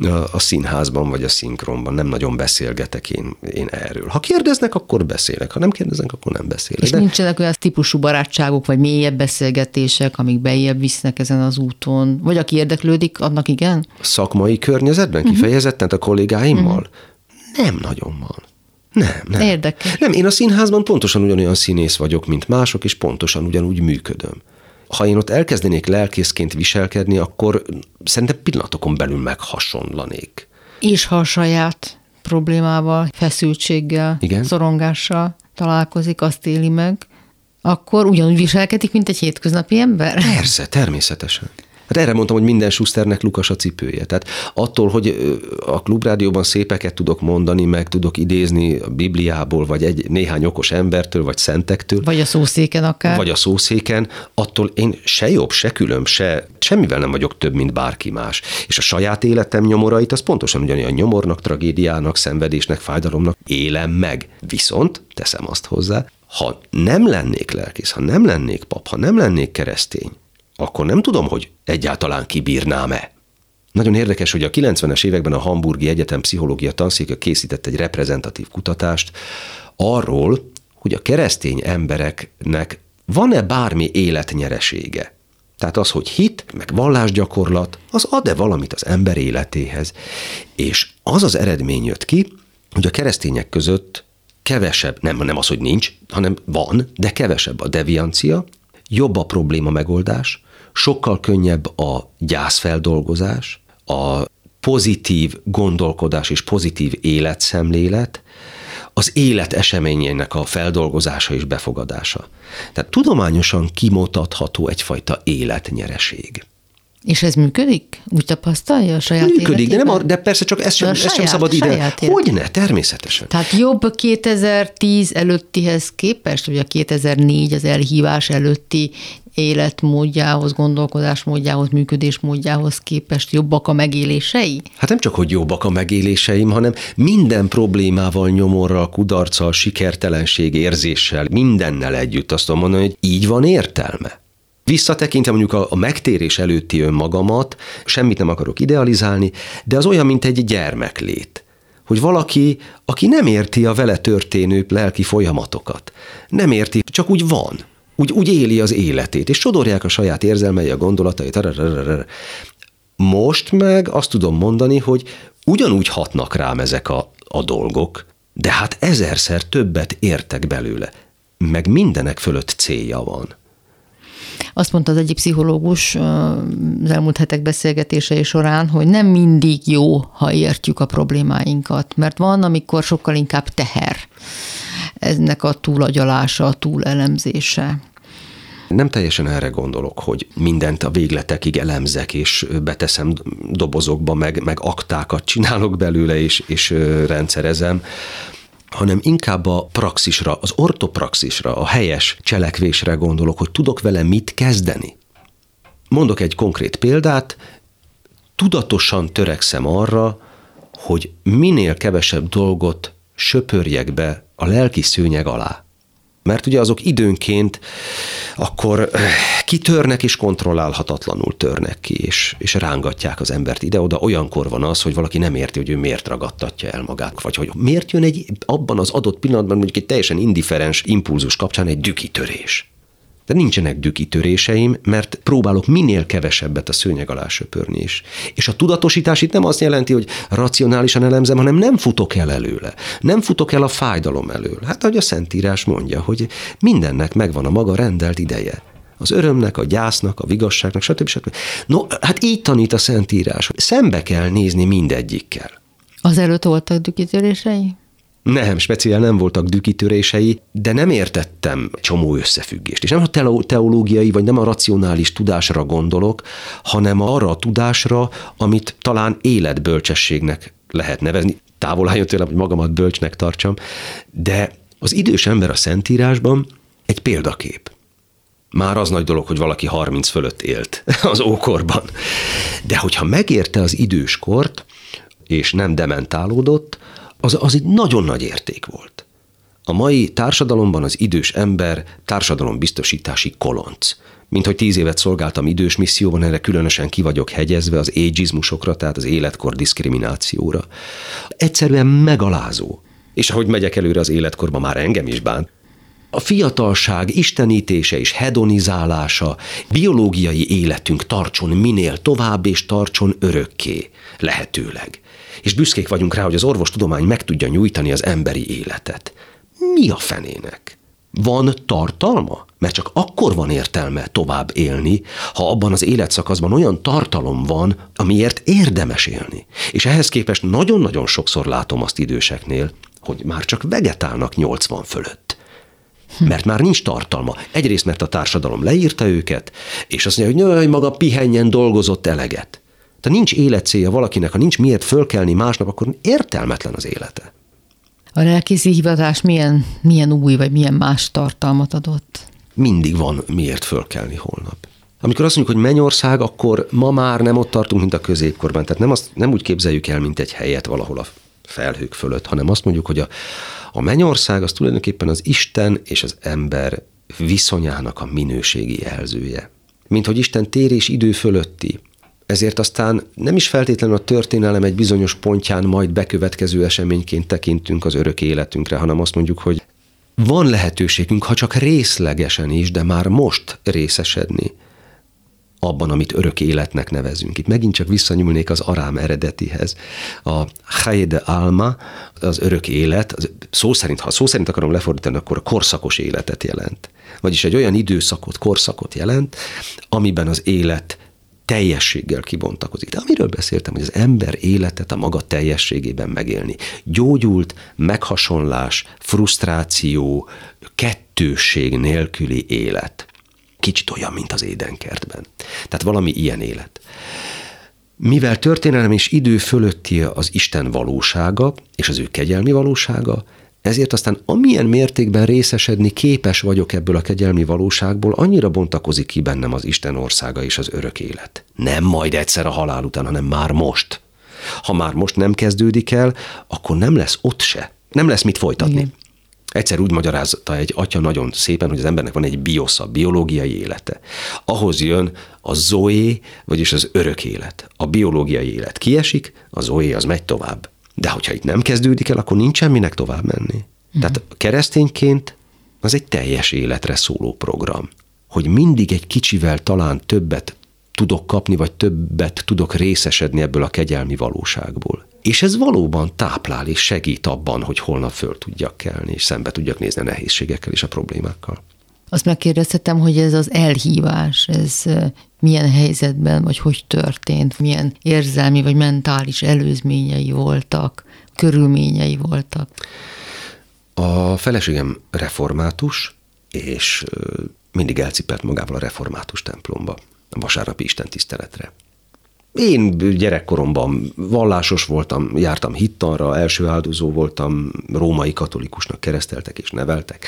a, a színházban vagy a szinkronban, nem nagyon beszélgetek én, én erről. Ha kérdeznek, akkor beszélek, ha nem kérdeznek, akkor nem beszélek. És De... nincsenek olyan típusú barátságok, vagy mélyebb beszélgetések, amik bejebb visznek ezen az úton? Vagy aki érdeklődik, annak igen? Szakmai környezetben uh-huh. kifejezetten a kollégáimmal? Uh-huh. Nem nagyon van. Nem, nem. Érdekes. Nem, én a színházban pontosan ugyanolyan színész vagyok, mint mások, és pontosan ugyanúgy működöm. Ha én ott elkezdenék lelkészként viselkedni, akkor szerintem pillanatokon belül meghasonlanék. És ha a saját problémával, feszültséggel, Igen? szorongással találkozik, azt éli meg, akkor ugyanúgy viselkedik, mint egy hétköznapi ember? Persze, természetesen. Hát erre mondtam, hogy minden Schusternek Lukas a cipője. Tehát attól, hogy a klubrádióban szépeket tudok mondani, meg tudok idézni a Bibliából, vagy egy néhány okos embertől, vagy szentektől. Vagy a szószéken akár. Vagy a szószéken, attól én se jobb, se különb, se semmivel nem vagyok több, mint bárki más. És a saját életem nyomorait, az pontosan ugyanilyen nyomornak, tragédiának, szenvedésnek, fájdalomnak élem meg. Viszont, teszem azt hozzá, ha nem lennék lelkész, ha nem lennék pap, ha nem lennék keresztény, akkor nem tudom, hogy egyáltalán kibírnám-e. Nagyon érdekes, hogy a 90-es években a Hamburgi Egyetem pszichológia tanszéke készített egy reprezentatív kutatást arról, hogy a keresztény embereknek van-e bármi életnyeresége. Tehát az, hogy hit, meg vallásgyakorlat, az ad-e valamit az ember életéhez. És az az eredmény jött ki, hogy a keresztények között kevesebb, nem, nem az, hogy nincs, hanem van, de kevesebb a deviancia, jobb a probléma megoldás, sokkal könnyebb a gyászfeldolgozás, a pozitív gondolkodás és pozitív életszemlélet, az élet eseményének a feldolgozása és befogadása. Tehát tudományosan kimutatható egyfajta életnyereség. És ez működik? Úgy tapasztalja a saját Működik, de, nem de persze csak ez sem, ez saját, sem szabad ide. Hogyne, természetesen. Tehát jobb 2010 előttihez képest, vagy a 2004 az elhívás előtti életmódjához, gondolkodásmódjához, működésmódjához képest jobbak a megélései? Hát nem csak, hogy jobbak a megéléseim, hanem minden problémával, nyomorral, kudarccal, sikertelenség érzéssel, mindennel együtt azt tudom mondani, hogy így van értelme. Visszatekintve mondjuk a, a megtérés előtti önmagamat, semmit nem akarok idealizálni, de az olyan, mint egy gyermeklét. Hogy valaki, aki nem érti a vele történő lelki folyamatokat, nem érti, csak úgy van, úgy, úgy éli az életét, és sodorják a saját érzelmei, a gondolatait. Most meg azt tudom mondani, hogy ugyanúgy hatnak rám ezek a, a dolgok, de hát ezerszer többet értek belőle, meg mindenek fölött célja van. Azt mondta az egyik pszichológus az elmúlt hetek beszélgetései során, hogy nem mindig jó, ha értjük a problémáinkat, mert van, amikor sokkal inkább teher ennek a túlagyalása, a túlelemzése. Nem teljesen erre gondolok, hogy mindent a végletekig elemzek, és beteszem dobozokba, meg, meg aktákat csinálok belőle, és, és rendszerezem, hanem inkább a praxisra, az ortopraxisra, a helyes cselekvésre gondolok, hogy tudok vele mit kezdeni. Mondok egy konkrét példát, tudatosan törekszem arra, hogy minél kevesebb dolgot söpörjek be a lelki szőnyeg alá mert ugye azok időnként akkor eh, kitörnek és kontrollálhatatlanul törnek ki, és, és rángatják az embert ide-oda. Olyankor van az, hogy valaki nem érti, hogy ő miért ragadtatja el magát, vagy hogy miért jön egy abban az adott pillanatban mondjuk egy teljesen indiferens impulzus kapcsán egy dükitörés. De nincsenek dükitöréseim, mert próbálok minél kevesebbet a szőnyeg alá söpörni is. És a tudatosítás itt nem azt jelenti, hogy racionálisan elemzem, hanem nem futok el előle. Nem futok el a fájdalom elől. Hát ahogy a Szentírás mondja, hogy mindennek megvan a maga rendelt ideje. Az örömnek, a gyásznak, a vigasságnak, stb. stb. No, hát így tanít a Szentírás, szembe kell nézni mindegyikkel. Az előtt voltak dükitörései? Nem, speciál nem voltak dükitörései, de nem értettem csomó összefüggést. És nem a teológiai, vagy nem a racionális tudásra gondolok, hanem arra a tudásra, amit talán életbölcsességnek lehet nevezni. Távol álljon tőlem, hogy magamat bölcsnek tartsam, de az idős ember a Szentírásban egy példakép. Már az nagy dolog, hogy valaki 30 fölött élt az ókorban. De hogyha megérte az időskort, és nem dementálódott, az, az egy nagyon nagy érték volt. A mai társadalomban az idős ember társadalombiztosítási kolonc. Mint hogy tíz évet szolgáltam idős misszióban, erre különösen ki vagyok hegyezve az ageizmusokra, tehát az életkor diszkriminációra. Egyszerűen megalázó. És ahogy megyek előre az életkorban, már engem is bánt. A fiatalság istenítése és hedonizálása, biológiai életünk tartson minél tovább és tartson örökké, lehetőleg és büszkék vagyunk rá, hogy az orvostudomány meg tudja nyújtani az emberi életet. Mi a fenének? Van tartalma? Mert csak akkor van értelme tovább élni, ha abban az életszakaszban olyan tartalom van, amiért érdemes élni. És ehhez képest nagyon-nagyon sokszor látom azt időseknél, hogy már csak vegetálnak 80 fölött. mert már nincs tartalma. Egyrészt, mert a társadalom leírta őket, és azt mondja, hogy maga pihenjen, dolgozott eleget. Tehát nincs életcélja valakinek, ha nincs miért fölkelni másnap, akkor értelmetlen az élete. A lelkészi hivatás milyen, milyen új, vagy milyen más tartalmat adott? Mindig van miért fölkelni holnap. Amikor azt mondjuk, hogy mennyország, akkor ma már nem ott tartunk, mint a középkorban. Tehát nem, azt, nem úgy képzeljük el, mint egy helyet valahol a felhők fölött, hanem azt mondjuk, hogy a, a mennyország az tulajdonképpen az Isten és az ember viszonyának a minőségi jelzője. Mint hogy Isten tér és idő fölötti. Ezért aztán nem is feltétlenül a történelem egy bizonyos pontján majd bekövetkező eseményként tekintünk az örök életünkre, hanem azt mondjuk, hogy van lehetőségünk, ha csak részlegesen is, de már most részesedni abban, amit örök életnek nevezünk. Itt megint csak visszanyúlnék az arám eredetihez. A Hayede Alma, az örök élet, az szó szerint, ha szó szerint akarom lefordítani, akkor a korszakos életet jelent. Vagyis egy olyan időszakot, korszakot jelent, amiben az élet teljességgel kibontakozik. De amiről beszéltem, hogy az ember életet a maga teljességében megélni. Gyógyult, meghasonlás, frusztráció, kettőség nélküli élet kicsit olyan, mint az édenkertben. Tehát valami ilyen élet. Mivel történelem és idő fölötti az Isten valósága és az ő kegyelmi valósága, ezért aztán amilyen mértékben részesedni képes vagyok ebből a kegyelmi valóságból, annyira bontakozik ki bennem az Isten országa és az örök élet. Nem majd egyszer a halál után, hanem már most. Ha már most nem kezdődik el, akkor nem lesz ott se. Nem lesz mit folytatni. Igen. Egyszer úgy magyarázta egy atya nagyon szépen, hogy az embernek van egy biosza, biológiai élete. Ahhoz jön a zoé, vagyis az örök élet. A biológiai élet kiesik, a zoé az megy tovább. De hogyha itt nem kezdődik el, akkor nincsen minek tovább menni. Mm. Tehát keresztényként az egy teljes életre szóló program. Hogy mindig egy kicsivel talán többet tudok kapni, vagy többet tudok részesedni ebből a kegyelmi valóságból. És ez valóban táplál és segít abban, hogy holnap föl tudjak kelni, és szembe tudjak nézni a nehézségekkel és a problémákkal. Azt megkérdezhetem, hogy ez az elhívás, ez milyen helyzetben, vagy hogy történt, milyen érzelmi vagy mentális előzményei voltak, körülményei voltak? A feleségem református, és mindig elcipelt magával a református templomba, a vasárnapi istentiszteletre. Én gyerekkoromban vallásos voltam, jártam hittanra, első áldozó voltam, római katolikusnak kereszteltek és neveltek,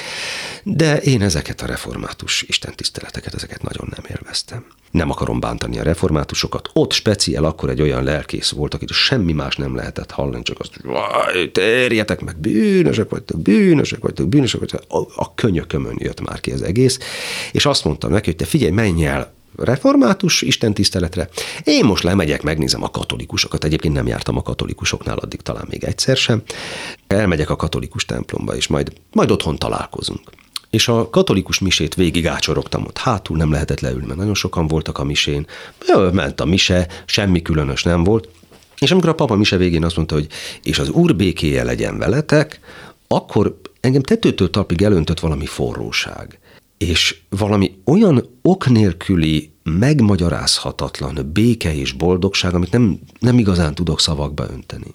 de én ezeket a református istentiszteleteket, ezeket nagyon nem élveztem. Nem akarom bántani a reformátusokat. Ott speciál akkor egy olyan lelkész volt, akit semmi más nem lehetett hallani, csak azt, hogy terjetek meg, bűnösek vagytok, bűnösek vagytok, bűnösek vagytok. A, a könyökömön jött már ki az egész, és azt mondtam neki, hogy te figyelj, menj el református istentiszteletre. Én most lemegyek, megnézem a katolikusokat. Egyébként nem jártam a katolikusoknál addig talán még egyszer sem. Elmegyek a katolikus templomba, és majd, majd otthon találkozunk. És a katolikus misét végig ácsorogtam ott hátul, nem lehetett leülni, mert nagyon sokan voltak a misén. Ment a mise, semmi különös nem volt. És amikor a papa mise végén azt mondta, hogy és az úr békéje legyen veletek, akkor engem tetőtől talpig elöntött valami forróság és valami olyan ok nélküli, megmagyarázhatatlan béke és boldogság, amit nem, nem igazán tudok szavakba önteni.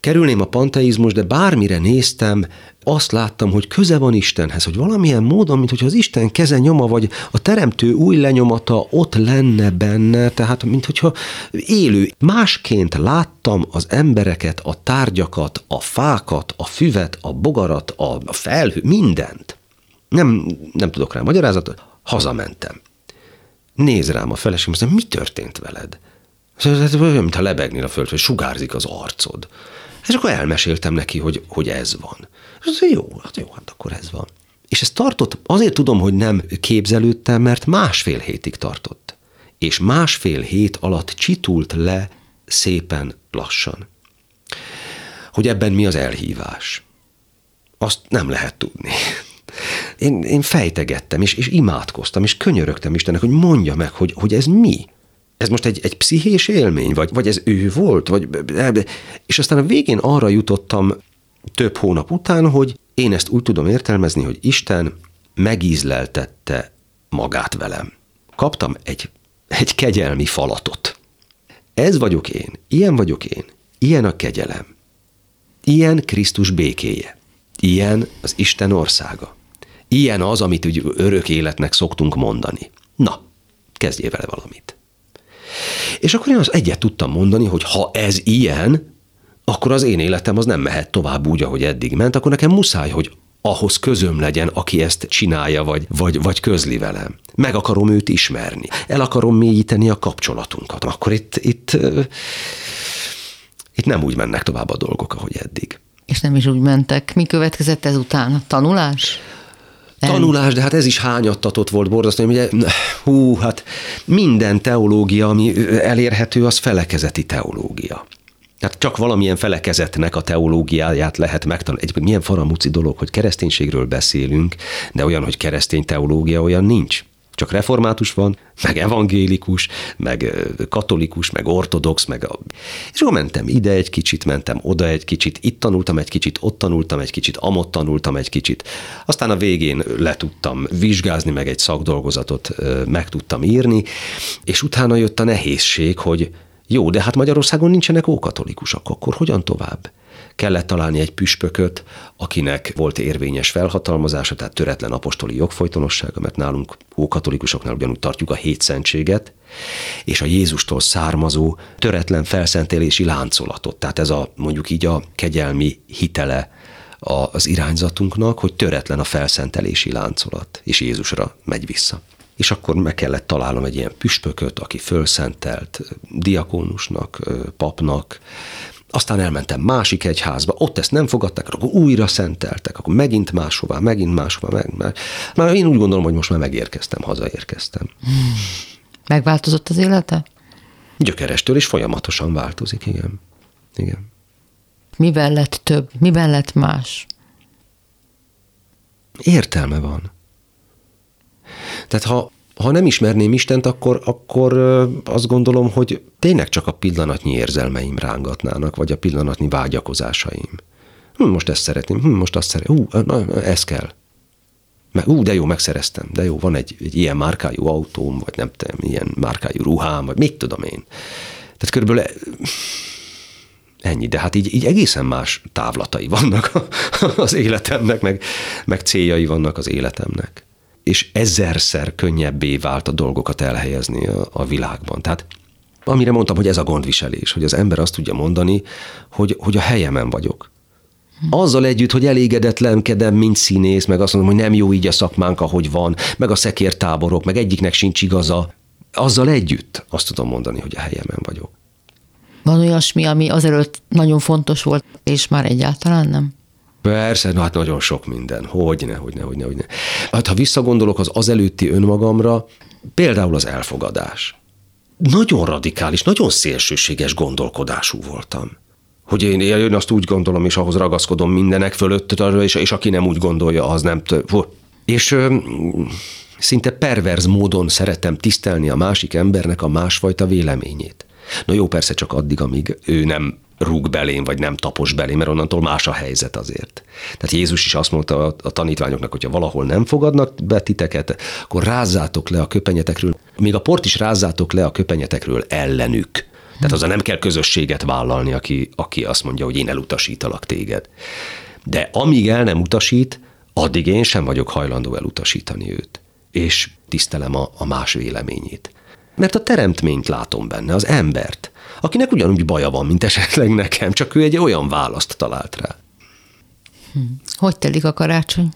Kerülném a panteizmus, de bármire néztem, azt láttam, hogy köze van Istenhez, hogy valamilyen módon, mint hogy az Isten keze nyoma, vagy a teremtő új lenyomata ott lenne benne, tehát mint hogyha élő. Másként láttam az embereket, a tárgyakat, a fákat, a füvet, a bogarat, a felhő, mindent. Nem, nem tudok rá magyarázatot. Hazamentem. Néz rám a feleség, mondja, mi történt veled? Ez olyan, mintha lebegnél a föld, hogy sugárzik az arcod. És akkor elmeséltem neki, hogy, hogy ez van. És az jó, hát jó, hát akkor ez van. És ez tartott, azért tudom, hogy nem képzelődtem, mert másfél hétig tartott. És másfél hét alatt csitult le szépen lassan. Hogy ebben mi az elhívás? Azt nem lehet tudni én, én fejtegettem, és, és imádkoztam, és könyörögtem Istennek, hogy mondja meg, hogy, hogy ez mi. Ez most egy, egy pszichés élmény, vagy, vagy ez ő volt, vagy, és aztán a végén arra jutottam több hónap után, hogy én ezt úgy tudom értelmezni, hogy Isten megízleltette magát velem. Kaptam egy, egy kegyelmi falatot. Ez vagyok én, ilyen vagyok én, ilyen a kegyelem, ilyen Krisztus békéje, ilyen az Isten országa. Ilyen az, amit úgy örök életnek szoktunk mondani. Na, kezdjél vele valamit. És akkor én az egyet tudtam mondani, hogy ha ez ilyen, akkor az én életem az nem mehet tovább úgy, ahogy eddig ment, akkor nekem muszáj, hogy ahhoz közöm legyen, aki ezt csinálja, vagy, vagy, vagy közli velem. Meg akarom őt ismerni. El akarom mélyíteni a kapcsolatunkat. Akkor itt, itt, itt nem úgy mennek tovább a dolgok, ahogy eddig. És nem is úgy mentek. Mi következett ezután? Tanulás? Tanulás, de hát ez is hányattatott volt borzasztó, ugye, hú, hát minden teológia, ami elérhető, az felekezeti teológia. Tehát csak valamilyen felekezetnek a teológiáját lehet megtanulni. Egyébként milyen faramúci dolog, hogy kereszténységről beszélünk, de olyan, hogy keresztény teológia, olyan nincs. Csak református van, meg evangélikus, meg katolikus, meg ortodox, meg a... És akkor mentem ide egy kicsit, mentem oda egy kicsit, itt tanultam egy kicsit, ott tanultam egy kicsit, amott tanultam egy kicsit. Aztán a végén le tudtam vizsgázni, meg egy szakdolgozatot meg tudtam írni, és utána jött a nehézség, hogy jó, de hát Magyarországon nincsenek ókatolikusok, akkor hogyan tovább? Kellett találni egy püspököt, akinek volt érvényes felhatalmazása, tehát töretlen apostoli jogfolytonossága, mert nálunk ókatolikusoknál ugyanúgy tartjuk a hétszentséget, és a Jézustól származó töretlen felszentélési láncolatot. Tehát ez a mondjuk így a kegyelmi hitele az irányzatunknak, hogy töretlen a felszentelési láncolat, és Jézusra megy vissza és akkor meg kellett találnom egy ilyen püspököt, aki fölszentelt diakónusnak, papnak, aztán elmentem másik egyházba, ott ezt nem fogadták, akkor újra szenteltek, akkor megint máshová, megint máshová. Meg, meg. Már én úgy gondolom, hogy most már megérkeztem, hazaérkeztem. Megváltozott az élete? Gyökerestől is folyamatosan változik, igen. igen. Miben lett több? Miben lett más? Értelme van. Tehát ha, ha nem ismerném Istent, akkor, akkor azt gondolom, hogy tényleg csak a pillanatnyi érzelmeim rángatnának, vagy a pillanatnyi vágyakozásaim. Hm, most ezt szeretném, hm, most azt szeretném, ú, na, ez kell. Meg, ú, de jó, megszereztem, de jó, van egy, egy ilyen márkájú autóm, vagy nem tudom, ilyen márkájú ruhám, vagy mit tudom én. Tehát körülbelül ennyi, de hát így, így egészen más távlatai vannak az életemnek, meg, meg céljai vannak az életemnek és ezerszer könnyebbé vált a dolgokat elhelyezni a, a világban. Tehát amire mondtam, hogy ez a gondviselés, hogy az ember azt tudja mondani, hogy, hogy a helyemen vagyok. Azzal együtt, hogy elégedetlenkedem, mint színész, meg azt mondom, hogy nem jó így a szakmánk, ahogy van, meg a szekértáborok, meg egyiknek sincs igaza, azzal együtt azt tudom mondani, hogy a helyemen vagyok. Van olyasmi, ami azelőtt nagyon fontos volt, és már egyáltalán nem? Persze, na hát nagyon sok minden. Hogyne, hogyne, hogyne, hogyne. Hát ha visszagondolok az azelőtti önmagamra, például az elfogadás. Nagyon radikális, nagyon szélsőséges gondolkodású voltam. Hogy én, én azt úgy gondolom, és ahhoz ragaszkodom mindenek fölött, és, és aki nem úgy gondolja, az nem több. És ö, szinte perverz módon szeretem tisztelni a másik embernek a másfajta véleményét. Na jó, persze csak addig, amíg ő nem rúg belém, vagy nem tapos belém, mert onnantól más a helyzet azért. Tehát Jézus is azt mondta a, tanítványoknak, hogyha valahol nem fogadnak be titeket, akkor rázzátok le a köpenyetekről, még a port is rázzátok le a köpenyetekről ellenük. Tehát azzal nem kell közösséget vállalni, aki, aki azt mondja, hogy én elutasítalak téged. De amíg el nem utasít, addig én sem vagyok hajlandó elutasítani őt. És tisztelem a, a más véleményét. Mert a teremtményt látom benne, az embert akinek ugyanúgy baja van, mint esetleg nekem, csak ő egy olyan választ talált rá. Hm. Hogy telik a karácsony?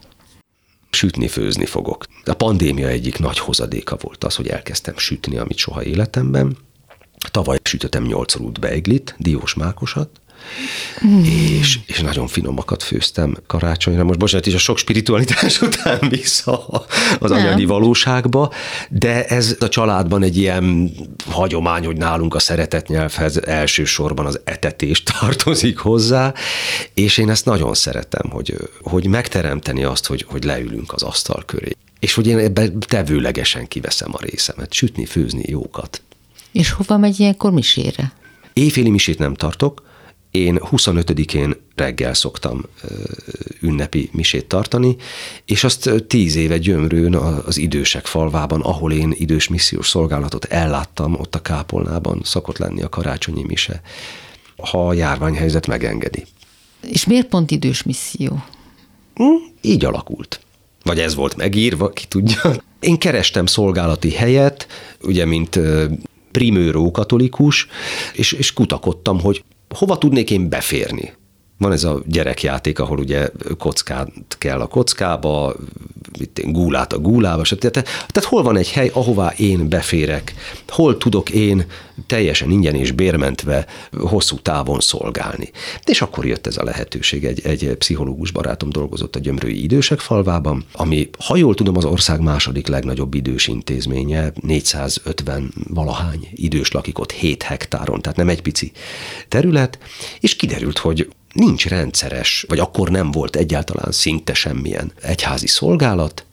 Sütni, főzni fogok. A pandémia egyik nagy hozadéka volt az, hogy elkezdtem sütni, amit soha életemben. Tavaly sütöttem nyolc rút beiglit, diós mákosat, Mm. És, és nagyon finomakat főztem karácsonyra. Most bocsánat, is a sok spiritualitás után vissza az Nem. anyagi valóságba, de ez a családban egy ilyen hagyomány, hogy nálunk a szeretet nyelvhez elsősorban az etetés tartozik hozzá, és én ezt nagyon szeretem, hogy, hogy megteremteni azt, hogy, hogy leülünk az asztal köré. És hogy én ebben tevőlegesen kiveszem a részemet, sütni, főzni jókat. És hova megy ilyenkor misére? Éjféli misét nem tartok, én 25-én reggel szoktam ünnepi misét tartani, és azt tíz éve gyömrőn az idősek falvában, ahol én idős missziós szolgálatot elláttam, ott a kápolnában szokott lenni a karácsonyi mise, ha a járványhelyzet megengedi. És miért pont idős misszió? Hm, így alakult. vagy ez volt megírva, ki tudja. Én kerestem szolgálati helyet, ugye, mint primőró katolikus, és, és kutakodtam, hogy hova tudnék én beférni. Van ez a gyerekjáték, ahol ugye kockát kell a kockába, gúlát a gúlába, tehát, tehát hol van egy hely, ahová én beférek, hol tudok én teljesen ingyen és bérmentve hosszú távon szolgálni. És akkor jött ez a lehetőség, egy, egy pszichológus barátom dolgozott a Gyömrői Idősek falvában, ami, ha jól tudom, az ország második legnagyobb idős intézménye, 450 valahány idős lakik ott 7 hektáron, tehát nem egy pici terület, és kiderült, hogy nincs rendszeres, vagy akkor nem volt egyáltalán szinte semmilyen egyházi szolgálat,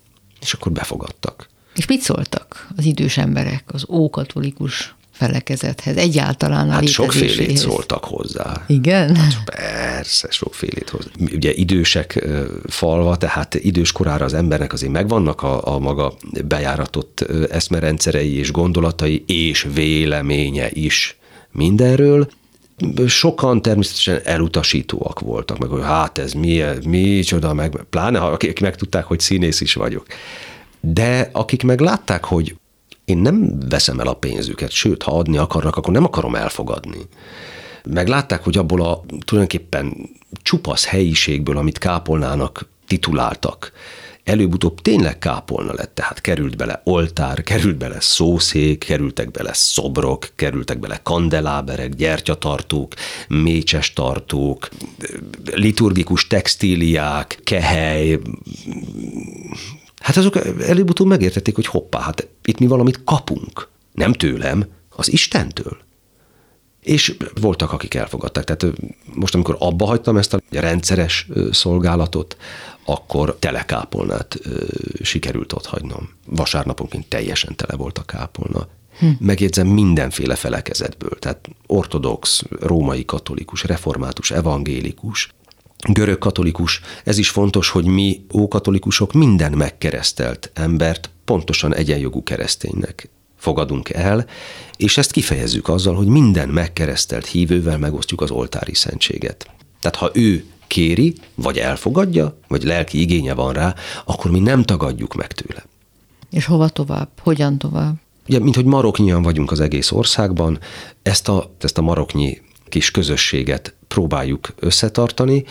és akkor befogadtak. És mit szóltak az idős emberek az ókatolikus felekezethez, egyáltalán a Hát sokfélét szóltak hozzá. Igen? Hát persze, sokfélét hozzá. Ugye idősek falva, tehát idős korára az embernek azért megvannak a, a maga bejáratott eszmerendszerei és gondolatai, és véleménye is mindenről, sokan természetesen elutasítóak voltak, meg hogy hát ez mi, mi csoda, meg pláne ha akik megtudták, hogy színész is vagyok. De akik meg látták, hogy én nem veszem el a pénzüket, sőt, ha adni akarnak, akkor nem akarom elfogadni. Meglátták, hogy abból a tulajdonképpen csupasz helyiségből, amit kápolnának tituláltak, előbb-utóbb tényleg kápolna lett, tehát került bele oltár, került bele szószék, kerültek bele szobrok, kerültek bele kandeláberek, gyertyatartók, mécses tartók, liturgikus textíliák, kehely, Hát azok előbb-utóbb megértették, hogy hoppá, hát itt mi valamit kapunk. Nem tőlem, az Istentől. És voltak, akik elfogadták. Tehát most, amikor abba hagytam ezt a rendszeres szolgálatot, akkor telekápolnát sikerült ott hagynom. Vasárnaponként teljesen tele volt a kápolna. Hm. Megjegyzem mindenféle felekezetből, tehát ortodox, római katolikus, református, evangélikus, görög katolikus. Ez is fontos, hogy mi ókatolikusok minden megkeresztelt embert pontosan egyenjogú kereszténynek fogadunk el, és ezt kifejezzük azzal, hogy minden megkeresztelt hívővel megosztjuk az oltári szentséget. Tehát ha ő kéri, vagy elfogadja, vagy lelki igénye van rá, akkor mi nem tagadjuk meg tőle. És hova tovább? Hogyan tovább? Ugye, mint hogy maroknyian vagyunk az egész országban, ezt a, ezt a maroknyi kis közösséget próbáljuk összetartani,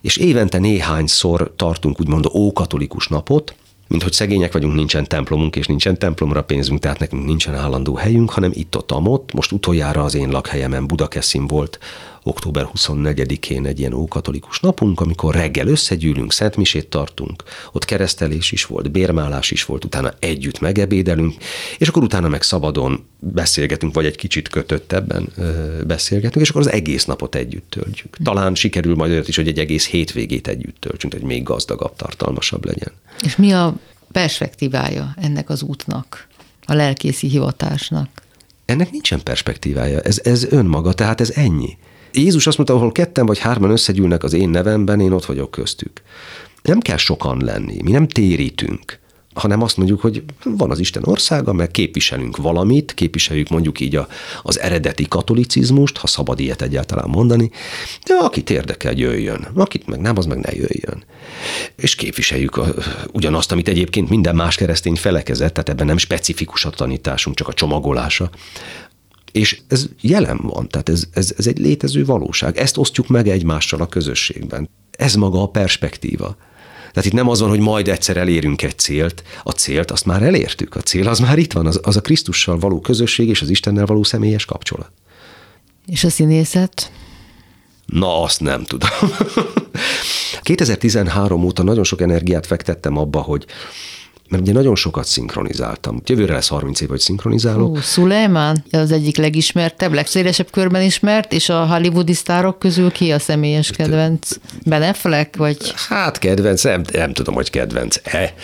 és évente néhányszor tartunk úgymond ókatolikus napot, mint hogy szegények vagyunk, nincsen templomunk, és nincsen templomra pénzünk, tehát nekünk nincsen állandó helyünk, hanem itt-ott, amott. Most utoljára az én lakhelyemen Budakeszin volt október 24-én egy ilyen ókatolikus napunk, amikor reggel összegyűlünk, szentmisét tartunk, ott keresztelés is volt, bérmálás is volt, utána együtt megebédelünk, és akkor utána meg szabadon beszélgetünk, vagy egy kicsit kötöttebben beszélgetünk, és akkor az egész napot együtt töltjük. Talán sikerül majd olyat is, hogy egy egész hétvégét együtt töltsünk, hogy még gazdagabb, tartalmasabb legyen. És mi a perspektívája ennek az útnak, a lelkészi hivatásnak? Ennek nincsen perspektívája, ez, ez önmaga, tehát ez ennyi. Jézus azt mondta, ahol ketten vagy hárman összegyűlnek az én nevemben, én ott vagyok köztük. Nem kell sokan lenni, mi nem térítünk hanem azt mondjuk, hogy van az Isten országa, meg képviselünk valamit, képviseljük mondjuk így a, az eredeti katolicizmust, ha szabad ilyet egyáltalán mondani, de akit érdekel, jöjjön. Akit meg nem, az meg ne jöjjön. És képviseljük a, ugyanazt, amit egyébként minden más keresztény felekezett, tehát ebben nem specifikus a tanításunk, csak a csomagolása, és ez jelen van, tehát ez, ez, ez egy létező valóság. Ezt osztjuk meg egymással a közösségben. Ez maga a perspektíva. Tehát itt nem az van, hogy majd egyszer elérünk egy célt, a célt azt már elértük, a cél az már itt van, az, az a Krisztussal való közösség és az Istennel való személyes kapcsolat. És a színészet? Na, azt nem tudom. 2013 óta nagyon sok energiát fektettem abba, hogy mert ugye nagyon sokat szinkronizáltam. Jövőre lesz 30 év, hogy szinkronizálok. Ó, Suleiman az egyik legismertebb, legszélesebb körben ismert, és a hollywoodi sztárok közül ki a személyes kedvenc? Ben Affleck, vagy? Hát kedvenc, nem, nem tudom, hogy kedvenc-e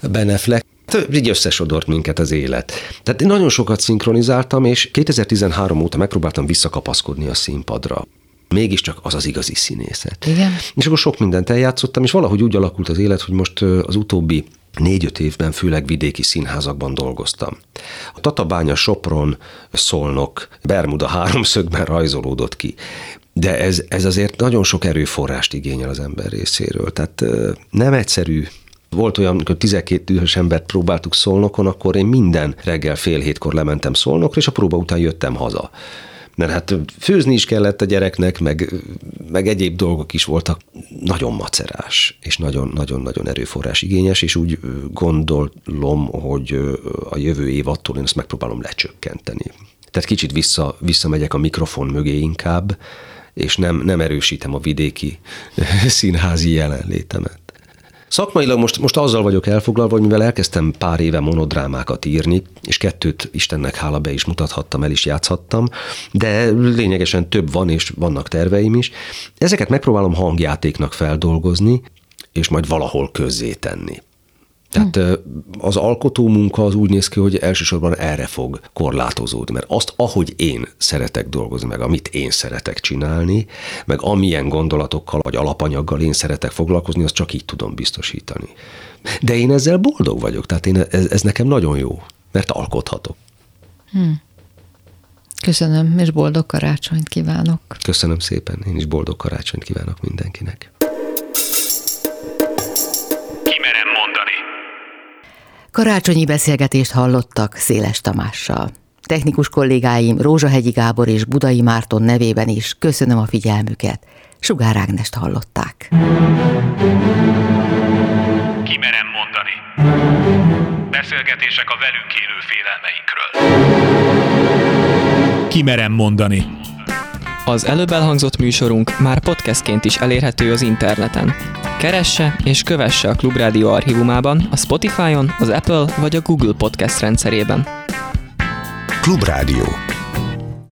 Ben Affleck így összesodort minket az élet. Tehát én nagyon sokat szinkronizáltam, és 2013 óta megpróbáltam visszakapaszkodni a színpadra mégiscsak az az igazi színészet. Igen. És akkor sok mindent eljátszottam, és valahogy úgy alakult az élet, hogy most az utóbbi négy-öt évben főleg vidéki színházakban dolgoztam. A Tatabánya, Sopron, Szolnok, Bermuda háromszögben rajzolódott ki. De ez, ez azért nagyon sok erőforrást igényel az ember részéről. Tehát nem egyszerű Volt olyan, amikor 12 dühös embert próbáltuk Szolnokon, akkor én minden reggel fél hétkor lementem Szolnokra, és a próba után jöttem haza mert hát főzni is kellett a gyereknek, meg, meg egyéb dolgok is voltak. Nagyon macerás, és nagyon-nagyon-nagyon erőforrás igényes, és úgy gondolom, hogy a jövő év attól én ezt megpróbálom lecsökkenteni. Tehát kicsit vissza, visszamegyek a mikrofon mögé inkább, és nem, nem erősítem a vidéki színházi jelenlétemet. Szakmailag most, most azzal vagyok elfoglalva, hogy mivel elkezdtem pár éve monodrámákat írni, és kettőt Istennek hála be is mutathattam, el is játszhattam, de lényegesen több van, és vannak terveim is. Ezeket megpróbálom hangjátéknak feldolgozni, és majd valahol közzé tenni. Tehát az alkotó munka az úgy néz ki, hogy elsősorban erre fog korlátozódni, mert azt, ahogy én szeretek dolgozni, meg amit én szeretek csinálni, meg amilyen gondolatokkal vagy alapanyaggal én szeretek foglalkozni, azt csak így tudom biztosítani. De én ezzel boldog vagyok, tehát én, ez, ez nekem nagyon jó, mert alkothatok. Hmm. Köszönöm, és boldog karácsonyt kívánok. Köszönöm szépen, én is boldog karácsonyt kívánok mindenkinek. Karácsonyi beszélgetést hallottak Széles Tamással. Technikus kollégáim Rózsahegyi Gábor és Budai Márton nevében is köszönöm a figyelmüket. Sugár Ágnest hallották. Kimerem mondani. Beszélgetések a velünk élő félelmeinkről. Kimerem mondani. Az előbb elhangzott műsorunk már podcastként is elérhető az interneten. Keresse és kövesse a Klubrádió archívumában, a Spotify-on, az Apple vagy a Google Podcast rendszerében. Klubrádió